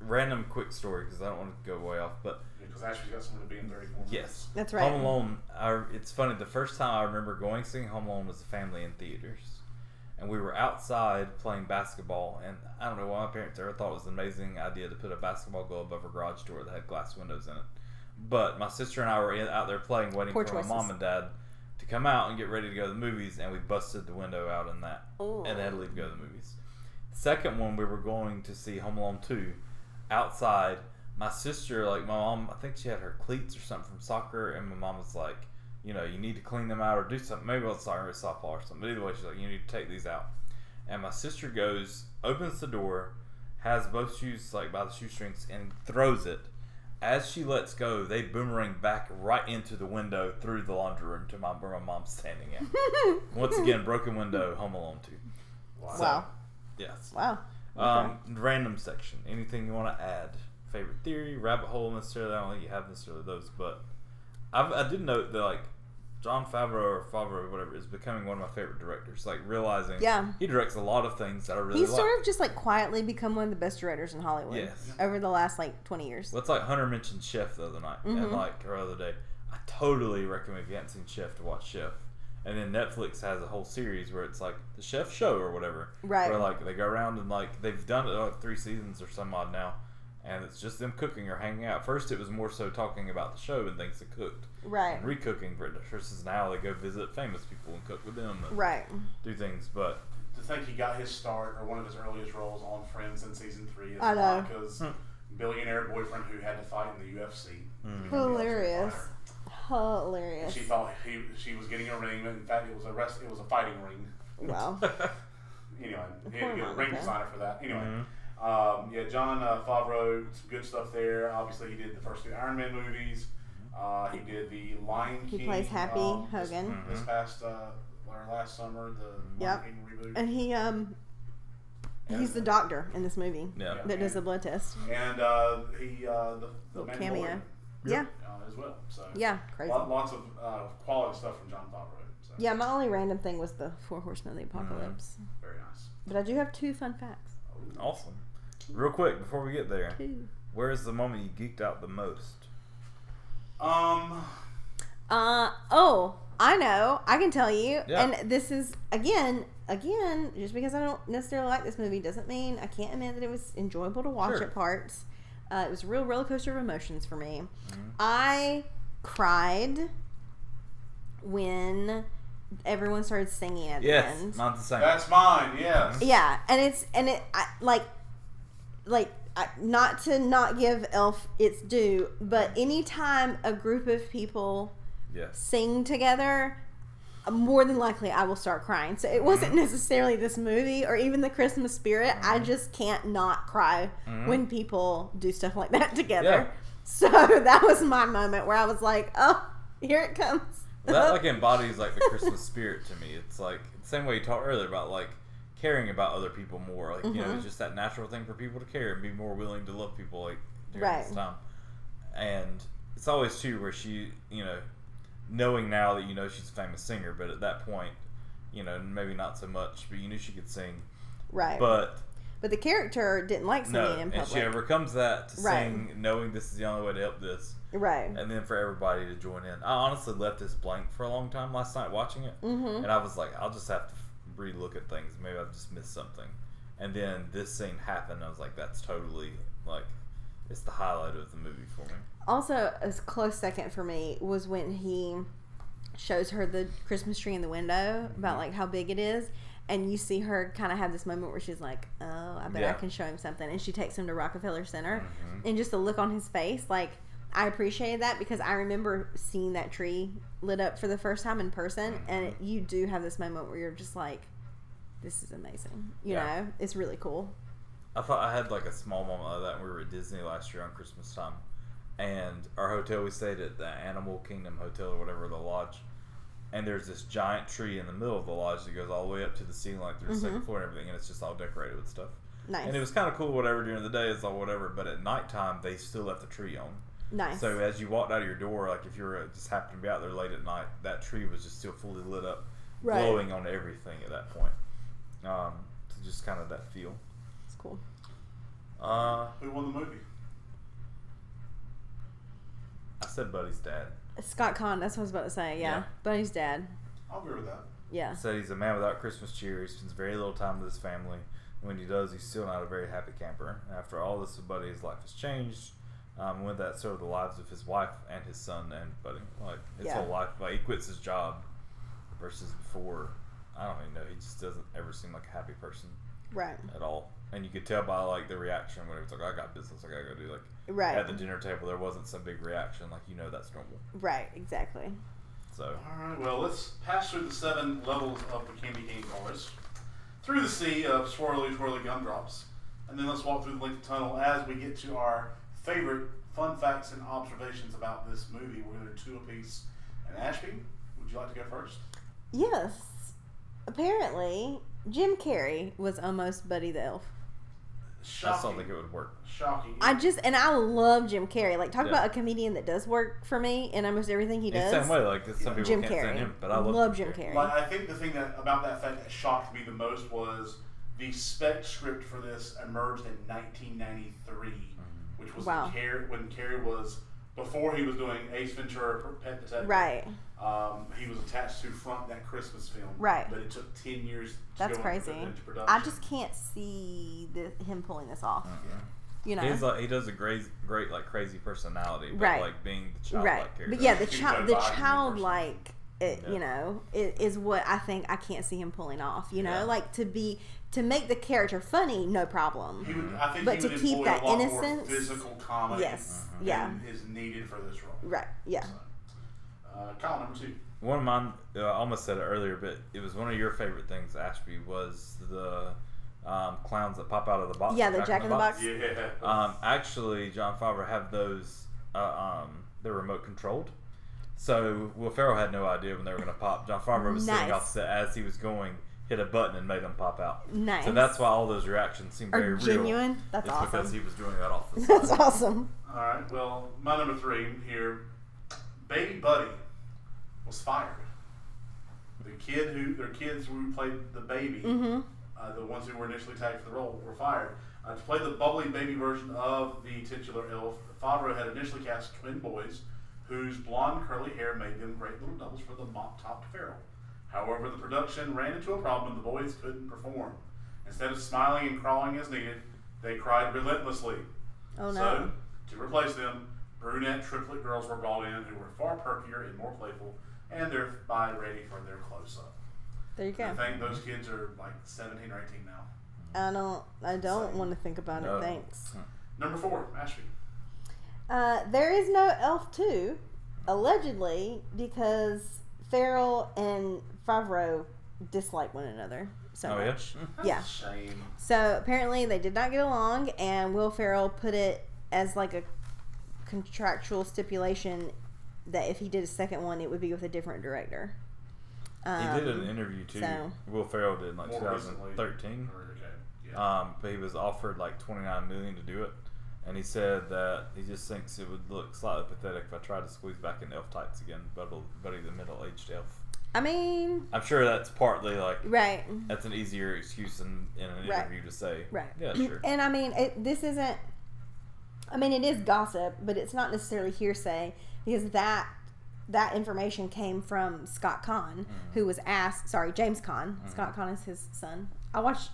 Random quick story because I don't want to go way off, but because Ashley's got somewhere to be in thirty four. yes, That's right. Home Alone. I, it's funny. The first time I remember going seeing Home Alone was a family in theaters, and we were outside playing basketball. And I don't know why my parents ever thought it was an amazing idea to put a basketball goal above a garage door that had glass windows in it. But my sister and I were in, out there playing, waiting Poor for choices. my mom and dad to come out and get ready to go to the movies, and we busted the window out in that, Ooh. and had to leave to go to the movies. Second one, we were going to see Home Alone 2 outside. My sister, like my mom, I think she had her cleats or something from soccer, and my mom was like, you know, you need to clean them out or do something. Maybe it was soccer or softball or something. But either way, she's like, you need to take these out. And my sister goes, opens the door, has both shoes like by the shoestrings, and throws it. As she lets go, they boomerang back right into the window through the laundry room to my where my mom's standing at. Once again, broken window, Home Alone 2. Wow. Wow. Yes. Wow. Um, random section. Anything you want to add? Favorite theory, rabbit hole necessarily. I don't think you have necessarily those, but I've, I did note that like Jon Favreau or Favreau, or whatever, is becoming one of my favorite directors. Like realizing, Yeah. he directs a lot of things that I really He's like. sort of just like quietly become one of the best directors in Hollywood Yes. over the last like 20 years. Well, like Hunter mentioned Chef the other night, and Mhm. like or other day. I totally recommend if you haven't seen Chef to watch Chef. And then Netflix has a whole series where it's like the Chef Show or whatever, Right. Where like they go around and like they've done it like three seasons or some odd now, and it's just them cooking or hanging out. First, it was more so talking about the show and things they cooked, Right. and recooking versus now they go visit famous people and cook with them and Right. do things. But To think he got his start or one of his earliest roles on Friends in season three is I know. Monica's Hmm. billionaire boyfriend who had to fight in the UFC. To become the Ultimate Hilarious. Fighter. hilarious. She thought he she was getting a ring. In fact, it was a rest. It was a fighting ring. Wow. Anyway, he had to get a ring designer for that. Anyway, Mm-hmm. um, yeah, Jon uh, Favreau, some good stuff there. Obviously, he did the first two Iron Man movies. Uh, he did the Lion He King. plays Happy um, this- Hogan. This, Mhm. past uh, or last summer, the Yep. Lion King reboot. And he um he's the doctor in this movie Yeah. that does the blood test. And uh, he uh, the, the Little cameo. Mandalorian, Yeah. uh, as well. So Yeah, crazy. lot, lots of uh, quality stuff from Jon Favreau. So Yeah, my only random thing was the Four Horsemen of the Apocalypse. very nice. But I do have two fun facts. Awesome. Real quick before we get there, Two. where is the moment you geeked out the most? Um, Uh oh, I know. I can tell you. Yeah. And this is again, again, just because I don't necessarily like this movie doesn't mean I can't admit that it was enjoyable to watch Sure. at parts. Uh, it was a real roller coaster of emotions for me. Mm-hmm. I cried when everyone started singing at the Yes, end. not the same. that's mine. Yes. Yeah, and it's and it I, like like I, not to not give Elf its due, but anytime a group of people yes. sing together, more than likely I will start crying. So it mm-hmm. wasn't necessarily this movie or even the Christmas spirit. I mm-hmm. just can't not cry mm-hmm. when people do stuff like that together. Yeah. So that was my moment where I was like, "Oh, here it comes." that like embodies like the Christmas spirit to me. It's like the same way you talked earlier about like caring about other people more. Like you know, it's just that natural thing for people to care and be more willing to love people like during Right. this time. And it's always too where she, you know, knowing now that you know she's a famous singer, but at that point, you know, maybe not so much, but you knew she could sing. right. But, But the character didn't like singing no, in and public. she overcomes that to Right. sing, knowing this is the only way to help this, right. and then for everybody to join in. I honestly left this blank for a long time last night watching it, Mhm. and I was like, I'll just have to relook at things. Maybe I've just missed something. And then this scene happened. I was like, that's totally like, it's the highlight of the movie for me. Also, a close second for me was when he shows her the Christmas tree in the window Mm-hmm. about like how big it is, and you see her kind of have this moment where she's like, "Oh, I bet I can show him something," and she takes him to Rockefeller Center, Mhm. and just the look on his face, like I appreciated that because I remember seeing that tree lit up for the first time in person, and Mm-hmm. you do have this moment where you're just like, "This is amazing," you Yeah. know? It's really cool. I thought I had like a small moment like that when we were at Disney last year on Christmas time, and our hotel we stayed at the Animal Kingdom Hotel or whatever the lodge, and there's this giant tree in the middle of the lodge that goes all the way up to the ceiling, like through the second floor and everything, and it's just all decorated with stuff. Nice, And it was kind of cool, whatever. During the day, it's all whatever, but at nighttime they still left the tree on. Nice. So as you walked out of your door, like if you were just happened to be out there late at night, that tree was just still fully lit up, Right. glowing on everything at that point. Um, so just kind of that feel. it's cool. Uh, Who won the movie? I said Buddy's dad. Scott Caan. That's what I was about to say. Yeah, Yeah. Buddy's dad. I'll agree with that. Yeah. Said he's a man without Christmas cheer. He spends very little time with his family. When he does, he's still not a very happy camper. After all this with Buddy, life has changed. Um, with that, so have the lives of his wife and his son and Buddy. Like his Yeah. whole life, like he quits his job versus before. I don't even know. He just doesn't ever seem like a happy person Right. at all. And you could tell by like the reaction when he was like, "I got business. I gotta go do." Like Right. at the dinner table, there wasn't some big reaction. Like you know that's normal. Right. Exactly. So All right. Well, let's pass through the seven levels of the candy cane bars, through the sea of swirly, twirly gumdrops, and then let's walk through the length of tunnel as we get to our favorite fun facts and observations about this movie. We're going to do two apiece. And Ashby, would you like to go first? Yes. Apparently, Jim Carrey was almost Buddy the Elf. I Shocking. still don't think it would work. Shocking. I just and I love Jim Carrey. Like talk Yeah. about a comedian that does work for me in almost everything he does. the same way. Like some people Jim can't stand him, but I love, Jim Carrey. Like, I think the thing that about that fact that shocked me the most was the spec script for this emerged in 1993, which was Wow. when, Carrey, when Carrey was before he was doing Ace Ventura: Pet Detective. Right. Um, he was attached to front that Christmas film. Right. But it took 10 years. To That's go crazy. Into, into production. I just can't see the, him pulling this off. You know. He's like he does a great, great like crazy personality, but Right. like being the childlike right. character. But yeah, the child, no the childlike, it, Yeah. you know, i- is what I think I can't see him pulling off. You know, Yeah. like to be to make the character funny, no problem. He would, I think But he to would keep that a lot innocence- more physical comedy Yes. than Yeah. is needed for this role. Right. Yeah. So. Uh, Kyle, number two. One of mine, uh, I almost said it earlier, but it was one of your favorite things, Ashby, was the um, clowns that pop out of the box. Yeah, the Jack in the Box. Yeah. Um, actually, Jon Favreau have those. Uh, um, they're remote controlled. So Will Ferrell had no idea when they were going to pop. Jon Favreau was sitting off set as he was going, hit a button and made them pop out. Nice. So that's why all those reactions seem very Are real. genuine? That's it's because he was doing that off the That's side. awesome. All right. Well, my number three here, Baby Buddy, was fired. The kid who their kids who played the baby, Mm-hmm. uh, the ones who were initially tagged for the role, were fired. Uh, to play the bubbly baby version of the titular elf, Favreau had initially cast twin boys, whose blonde curly hair made them great little doubles for the mop-topped Ferrell. However, the production ran into a problem the boys couldn't perform. Instead of smiling and crawling as needed, they cried relentlessly. Oh no. So, to replace them, brunette triplet girls were brought in who were far perkier and more playful, and thereby ready for their close up. there you go. I think those kids are like 17 or 18 now. I don't. I don't So- want to think about No. it. Thanks. Number four, Ashby. Uh, there is no Elf two, allegedly because Ferrell and Favreau dislike one another so Oh, yeah? much. That's Yeah. shame. So apparently they did not get along, and Will Ferrell put it as like a contractual stipulation that if he did a second one, it would be with a different director. He did Um, an interview too. so- Will Ferrell did in like More recently. 2013. Or, okay, yeah. Um, but he was offered like 29 million to do it, and he said that he just thinks it would look slightly pathetic if I tried to squeeze back in elf tights again, but Buddy the middle-aged elf. I mean, I'm sure that's partly like right, that's an easier excuse in, in an Right. interview to say. right. Yeah, sure. And I mean, it, this isn't. I mean, it is gossip, but it's not necessarily hearsay because that that information came from Scott Caan, mm-hmm. who was asked. Sorry, James Caan. Mm-hmm. Scott Caan is his son. I watched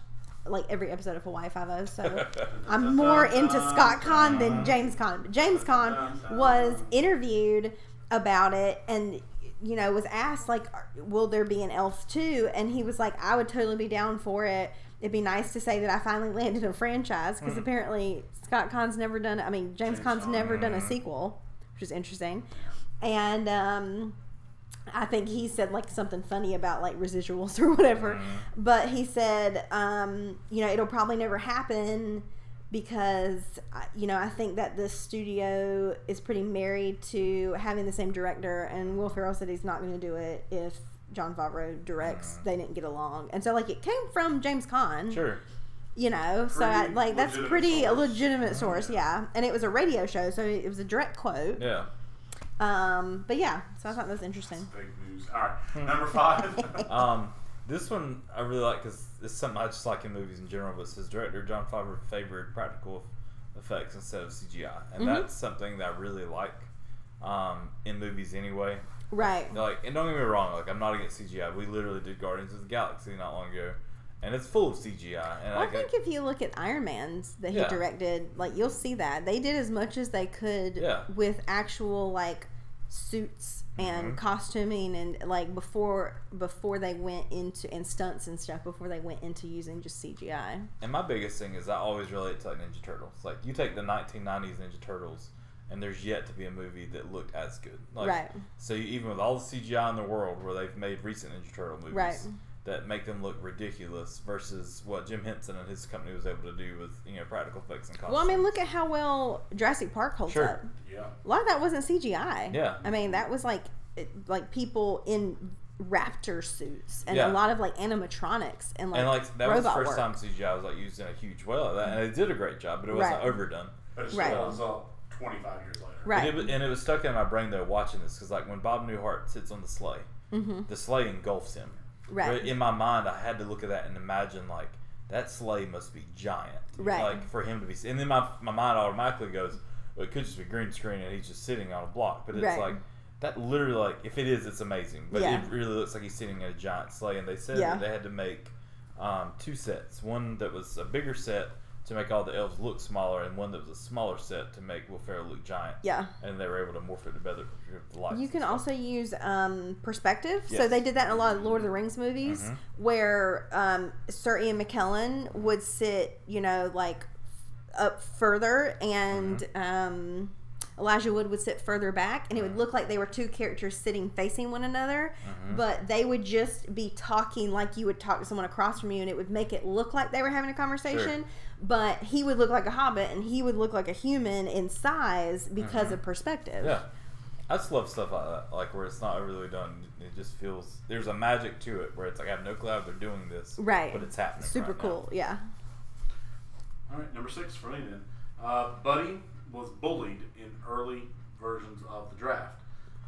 like every episode of Hawaii Five O, so I'm more into Scott Caan than James Caan. But James Caan was interviewed about it and you know was asked like will there be an elf too? And he was like i would totally be down for it. It'd be nice to say that i finally landed a franchise because apparently scott Caan's never done i mean james, James Caan's Caan. never done a sequel which is interesting. And um I think he said like something funny about like residuals or whatever, but he said, um, you know, it'll probably never happen because you know I think that the studio is pretty married to having the same director, and Will Ferrell said he's not going to do it if Jon Favreau directs. They didn't get along, and so like it came from James Caan, Sure. you know, so I, like that's pretty a legitimate source, yeah, and it was a radio show, so it was a direct quote. Yeah. Um, but yeah, so I thought that was interesting. Big news. All right, number five. Um, this one I really like because it's something I just like in movies in general. But it says director Jon Favreau favored practical effects instead of CGI, and Mhm. that's something that I really like um, in movies anyway. Right. Like, and don't get me wrong, like I'm not against CGI. We literally did Guardians of the Galaxy not long ago, and it's full of CGI. And Well, I I, think if you look at Iron Man's that he Yeah. directed, like you'll see that they did as much as they could Yeah. with actual like suits and Mhm. costuming and like before before they went into and stunts and stuff before they went into using just CGI. And my biggest thing is I always relate to like Ninja Turtles. Like you take the 1990s Ninja Turtles, and there's yet to be a movie that looked as good. Like, Right. So you, even with all the CGI in the world, where they've made recent Ninja Turtle movies Right. That make them look ridiculous, versus what Jim Henson and his company was able to do with you know practical effects and costumes. Well, I mean, look at how well Jurassic Park holds Sure. up. yeah. A lot of that wasn't CGI. Yeah. I mean, that was like like people in raptor suits and Yeah. a lot of like animatronics and like, and like that was the first work. time CGI was like used in a huge way like that, and they did a great job, but it wasn't Right. overdone. But it still Right. holds up 25 years later. Right. And it, was- and it was stuck in my brain though watching this because like when Bob Newhart sits on the sleigh, Mhm. the sleigh engulfs him. Right. But in my mind, I had to look at that and imagine like that sleigh must be giant, Right. Like for him to be, and then my my mind automatically goes, well, it could just be green screen and he's just sitting on a block. But it's Right. like that literally like if it is, it's amazing. But Yeah. it really looks like he's sitting in a giant sleigh. And they said Yeah. that they had to make um, two sets, one that was a bigger set to make all the elves look smaller, and one that was a smaller set to make Will Ferrell look giant. Yeah. And they were able to morph it together with the lights. You can also use um, perspective. So they did that in a lot of Lord of the Rings movies, Mhm. where um, Sir Ian McKellen would sit, you know, like up further, and Mm-hmm. um, Elijah Wood would sit further back, and it would look like they were two characters sitting facing one another, but they would just be talking like you would talk to someone across from you, and it would make it look like they were having a conversation. But he would look like a hobbit, and he would look like a human in size because of perspective. Yeah. I just love stuff like that, like where it's not overly done. It just feels there's a magic to it where it's like I have no clue how they're doing this, Right. But it's happening. Super right now. cool. Yeah. All right, number six for me then. Uh, Buddy was bullied in early versions of the draft.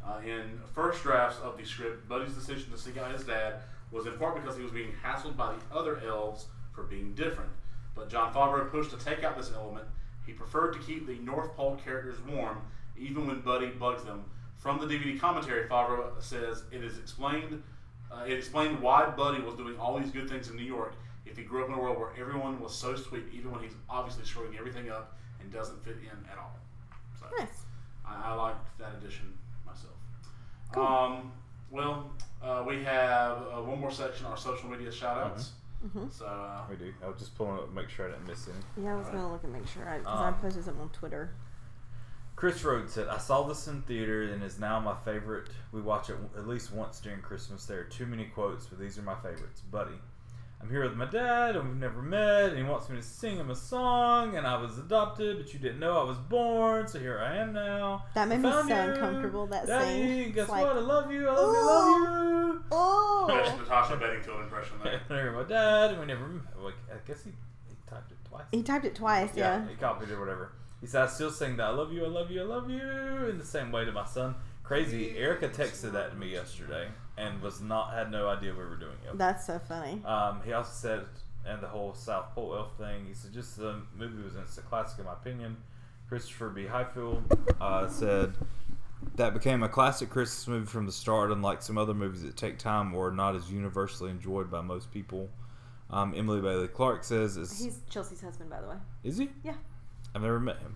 Uh, in first drafts of the script, Buddy's decision to seek out his dad was in part because he was being hassled by the other elves for being different. But Jon Favreau pushed to take out this element. He preferred to keep the North Pole characters warm, even when Buddy bugs them. From the DVD commentary, Favreau says it is explained. Uh, it explained why Buddy was doing all these good things in New York if he grew up in a world where everyone was so sweet, even when he's obviously screwing everything up and doesn't fit in at all. So Nice. I, I like that addition myself. Um, well, uh, we have uh, one more section, our social media shout outs. Mm-hmm. So, uh, We do. I was just pulling up, make sure I didn't miss any. Yeah, I was gonna look and make sure I because Um, I posted something on Twitter. Chris Rhodes said, I saw this in theater and is now my favorite. We watch it at least once during Christmas. There are too many quotes, but these are my favorites. Buddy, I'm here with my dad and we've never met, and he wants me to sing him a song, and I was adopted, but you didn't know I was born, so here I am now. That made I me so you. uncomfortable, that Daddy, scene. guess like, what? I love you. I love you. I love oh, you. Oh. That's Natasha Bedingfield impression there. And here my dad, and we never. Well, I guess he, he typed it twice. He typed it twice. Yeah. he copied it or whatever. He said, I still sing that I love you, I love you, I love you in the same way to my son. Crazy. Erica texted that to me yesterday and was not had no idea we were doing it. That's so funny. Um, he also said, and the whole South Pole elf thing, he said, just the movie was an instant classic in my opinion. Christopher B. Highfield uh, said, that became a classic Christmas movie from the start, unlike some other movies that take time or are not as universally enjoyed by most people. Um, Emily Bailey Clark says, is, He's Chelsea's husband, by the way. is he? Yeah. I've never met him.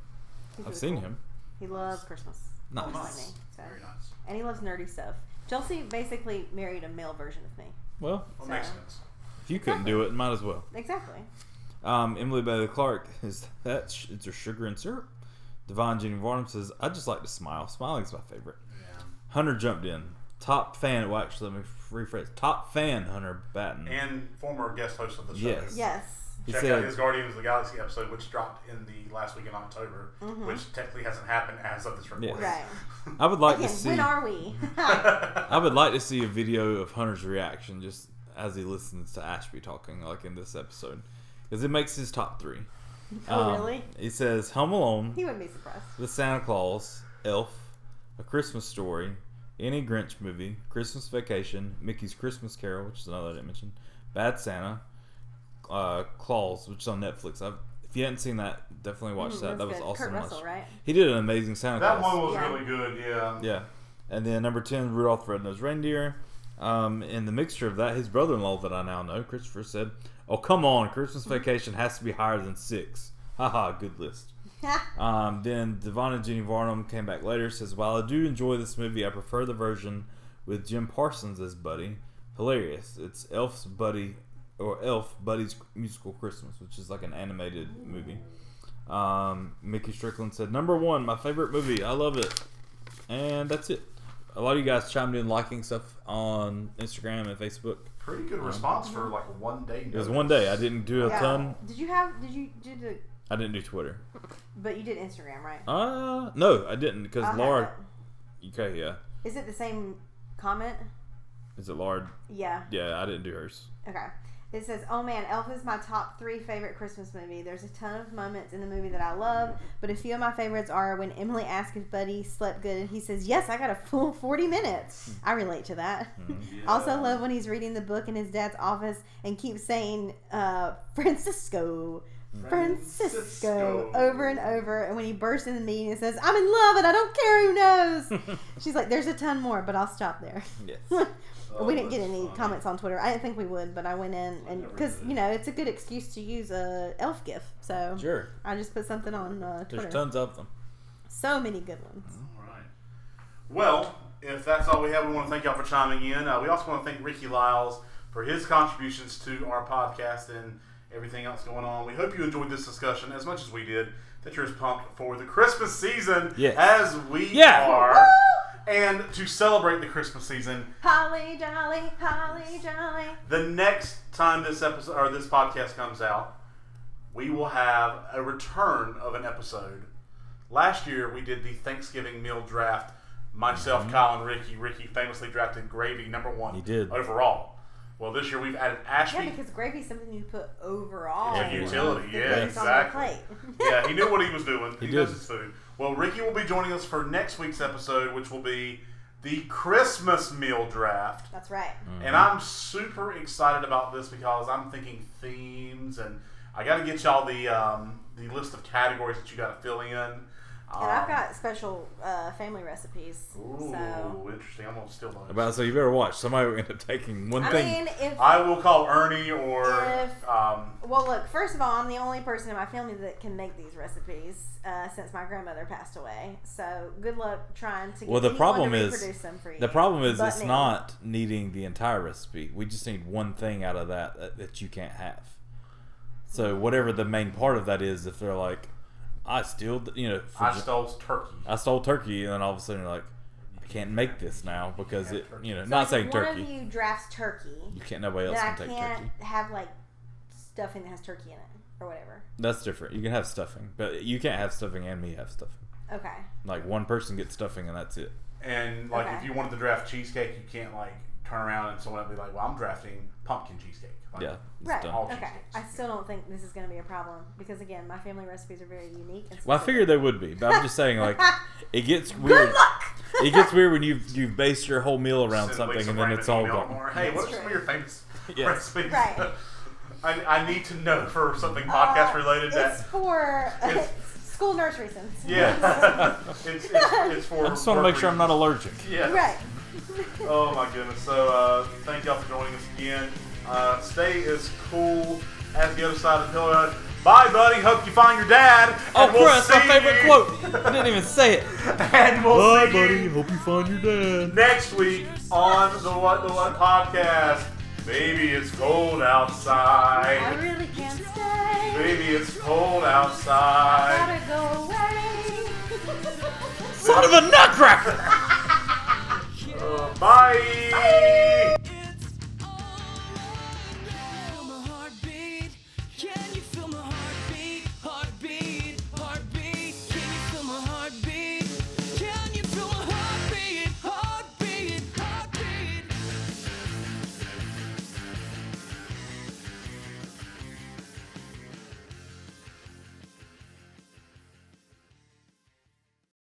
He's I've really seen cool. him. He loves Christmas. Nice. Like Nice. me, so. Very nice. And he loves nerdy stuff. Chelsea basically married a male version of me. Well, Well, So- makes sense. if you couldn't do it, might as well. Exactly. Um, Emily Bailey Clark is that sh- is there sugar and syrup? Devon Jenny Varnum says, I just like to smile. Smiling's my favorite. Yeah. Hunter jumped in. Top fan. Well, actually, let me rephrase. Top fan, Hunter Batten. And former guest host of the show. Yes. Yes. He Check said, out his Guardians of the Galaxy episode, which dropped in the last week in October, which technically hasn't happened as of this recording. Right. I would like Again, to see. when are we? I would like to see a video of Hunter's reaction just as he listens to Ashby talking, like in this episode, because it makes his top three. oh, Um, really? He says Home Alone, He wouldn't be surprised. The Santa Clause, Elf, A Christmas Story, any Grinch movie, Christmas Vacation, Mickey's Christmas Carol, which is another I didn't mention, Bad Santa, uh, Klaus, which is on Netflix. I've, if you hadn't seen that, definitely watch Mm, that. That was good. awesome. Kurt. Russell, right? He did an amazing Santa that Claus. one was Yeah. really good, yeah. Yeah. And then number 10, Rudolph the Red-Nosed Reindeer. Um, in the mixture of that, his brother-in-law that I now know, Christopher, said, Oh, come on, Christmas Vacation has to be higher than six. Haha, good list. Um, then Devon and Jenny Varnum came back later. Says, while I do enjoy this movie, I prefer the version with Jim Parsons as Buddy. Hilarious. It's Elf's Buddy or Elf Buddy's Musical Christmas, which is like an animated movie. Um, Mickey Strickland said, number one, my favorite movie. I love it. And that's it. A lot of you guys chimed in liking stuff on Instagram and Facebook. Pretty good response for like one day. It was one day. I didn't do a Yeah. ton. Did you have? Did you did the? I didn't do Twitter. But you did Instagram, right? Uh, no, I didn't because I'll Laura. Okay, yeah. Is it the same comment? Is it Laura? Yeah. Yeah, I didn't do hers. Okay. It says, "Oh man, Elf is my top three favorite Christmas movie. There's a ton of moments in the movie that I love, but a few of my favorites are when Emily asks if Buddy slept good, and he says, "Yes, I got a full 40 minutes." I relate to that. Also, love when he's reading the book in his dad's office and keeps saying, uh, "Francisco." Francisco Francisco. over and over, and when he bursts in the meeting and says, "I'm in love and I don't care who knows," she's like, "There's a ton more, but I'll stop there." Yes. We didn't get any funny. comments on Twitter. I didn't think we would, but I went in and because you know it's a good excuse to use a elf gif. So Sure. I just put something on uh, Twitter. There's tons of them. So many good ones. All right. Well, if that's all we have, we want to thank y'all for chiming in. Uh, we also want to thank Ricky Lyles for his contributions to our podcast and everything else going on. We hope you enjoyed this discussion as much as we did. that you're as pumped for the Christmas season Yes. as we Yeah. are. And to celebrate the Christmas season, Holly jolly, holly jolly. the next time this episode or this podcast comes out, we will have a return of an episode. Last year we did the Thanksgiving meal draft. Myself, mm-hmm. Kyle, and Ricky. Ricky famously drafted gravy number one He did. overall. Well, this year we've added Ashley. Yeah, Ashby. because gravy's something you put overall. It's a utility, The yeah, things on exactly. plate. yeah, he knew what he was doing. He, He knows did. his food. Well, Ricky will be joining us for next week's episode, which will be the Christmas meal draft. That's right. And I'm super excited about this because I'm thinking themes, and I got to get y'all the um, the list of categories that you got to fill in. Um, And I've got special uh, family recipes. Ooh, So interesting. I'm gonna steal those. About so you better watch. Somebody will end up taking one I thing. mean, if I will call Ernie or If- um, well, look. First of all, I'm the only person in my family that can make these recipes uh, since my grandmother passed away. So good luck trying to. Get Well, the problem to is- them for you. the problem is But it's me. not needing the entire recipe. We just need one thing out of that that, that you can't have. So whatever the main part of that is, if they're like, I still, you know, for I stole turkey. I stole turkey, and then all of a sudden you're like, I can't make this now because it, turkey. you know, So not if saying one turkey. of you drafts turkey, You can't. Nobody else then I can take can't turkey. have like stuffing that has turkey in it or whatever. That's different. You can have stuffing, but you can't have stuffing and me have stuffing. Okay. Like one person gets stuffing and that's it. And like, Okay. if you wanted to draft cheesecake, you can't like turn around and someone will be like, "Well, I'm drafting pumpkin cheesecake." Like, Yeah, it's Right. done. All Okay. cheesecakes. I still don't think this is going to be a problem because again, my family recipes are very unique. And Well, I figured they would be, but I'm just saying, like, it gets weird. Good luck. It gets weird when you've you've based your whole meal around Send something and then it's all gone. or, Hey, what are some of your famous Yes. recipes? Right. I, I need to know for something podcast Uh, related It's that. for It's- school nurse reasons. Yeah, it's, it's, it's for. I just want to make sure I'm not allergic. Yeah. right. Oh my goodness. So uh, thank y'all for joining us again. Uh, stay as cool as the other side of the pillow. Bye, buddy. Hope you find your dad. Oh, and we'll Chris, my favorite you- quote. I didn't even say it. and we'll see you Hope you find your dad. next week on the What the What podcast. Baby, it's cold outside. I really can't stay. Baby, it's cold outside. Gotta go away. Son of a nutcracker! Bye. Bye.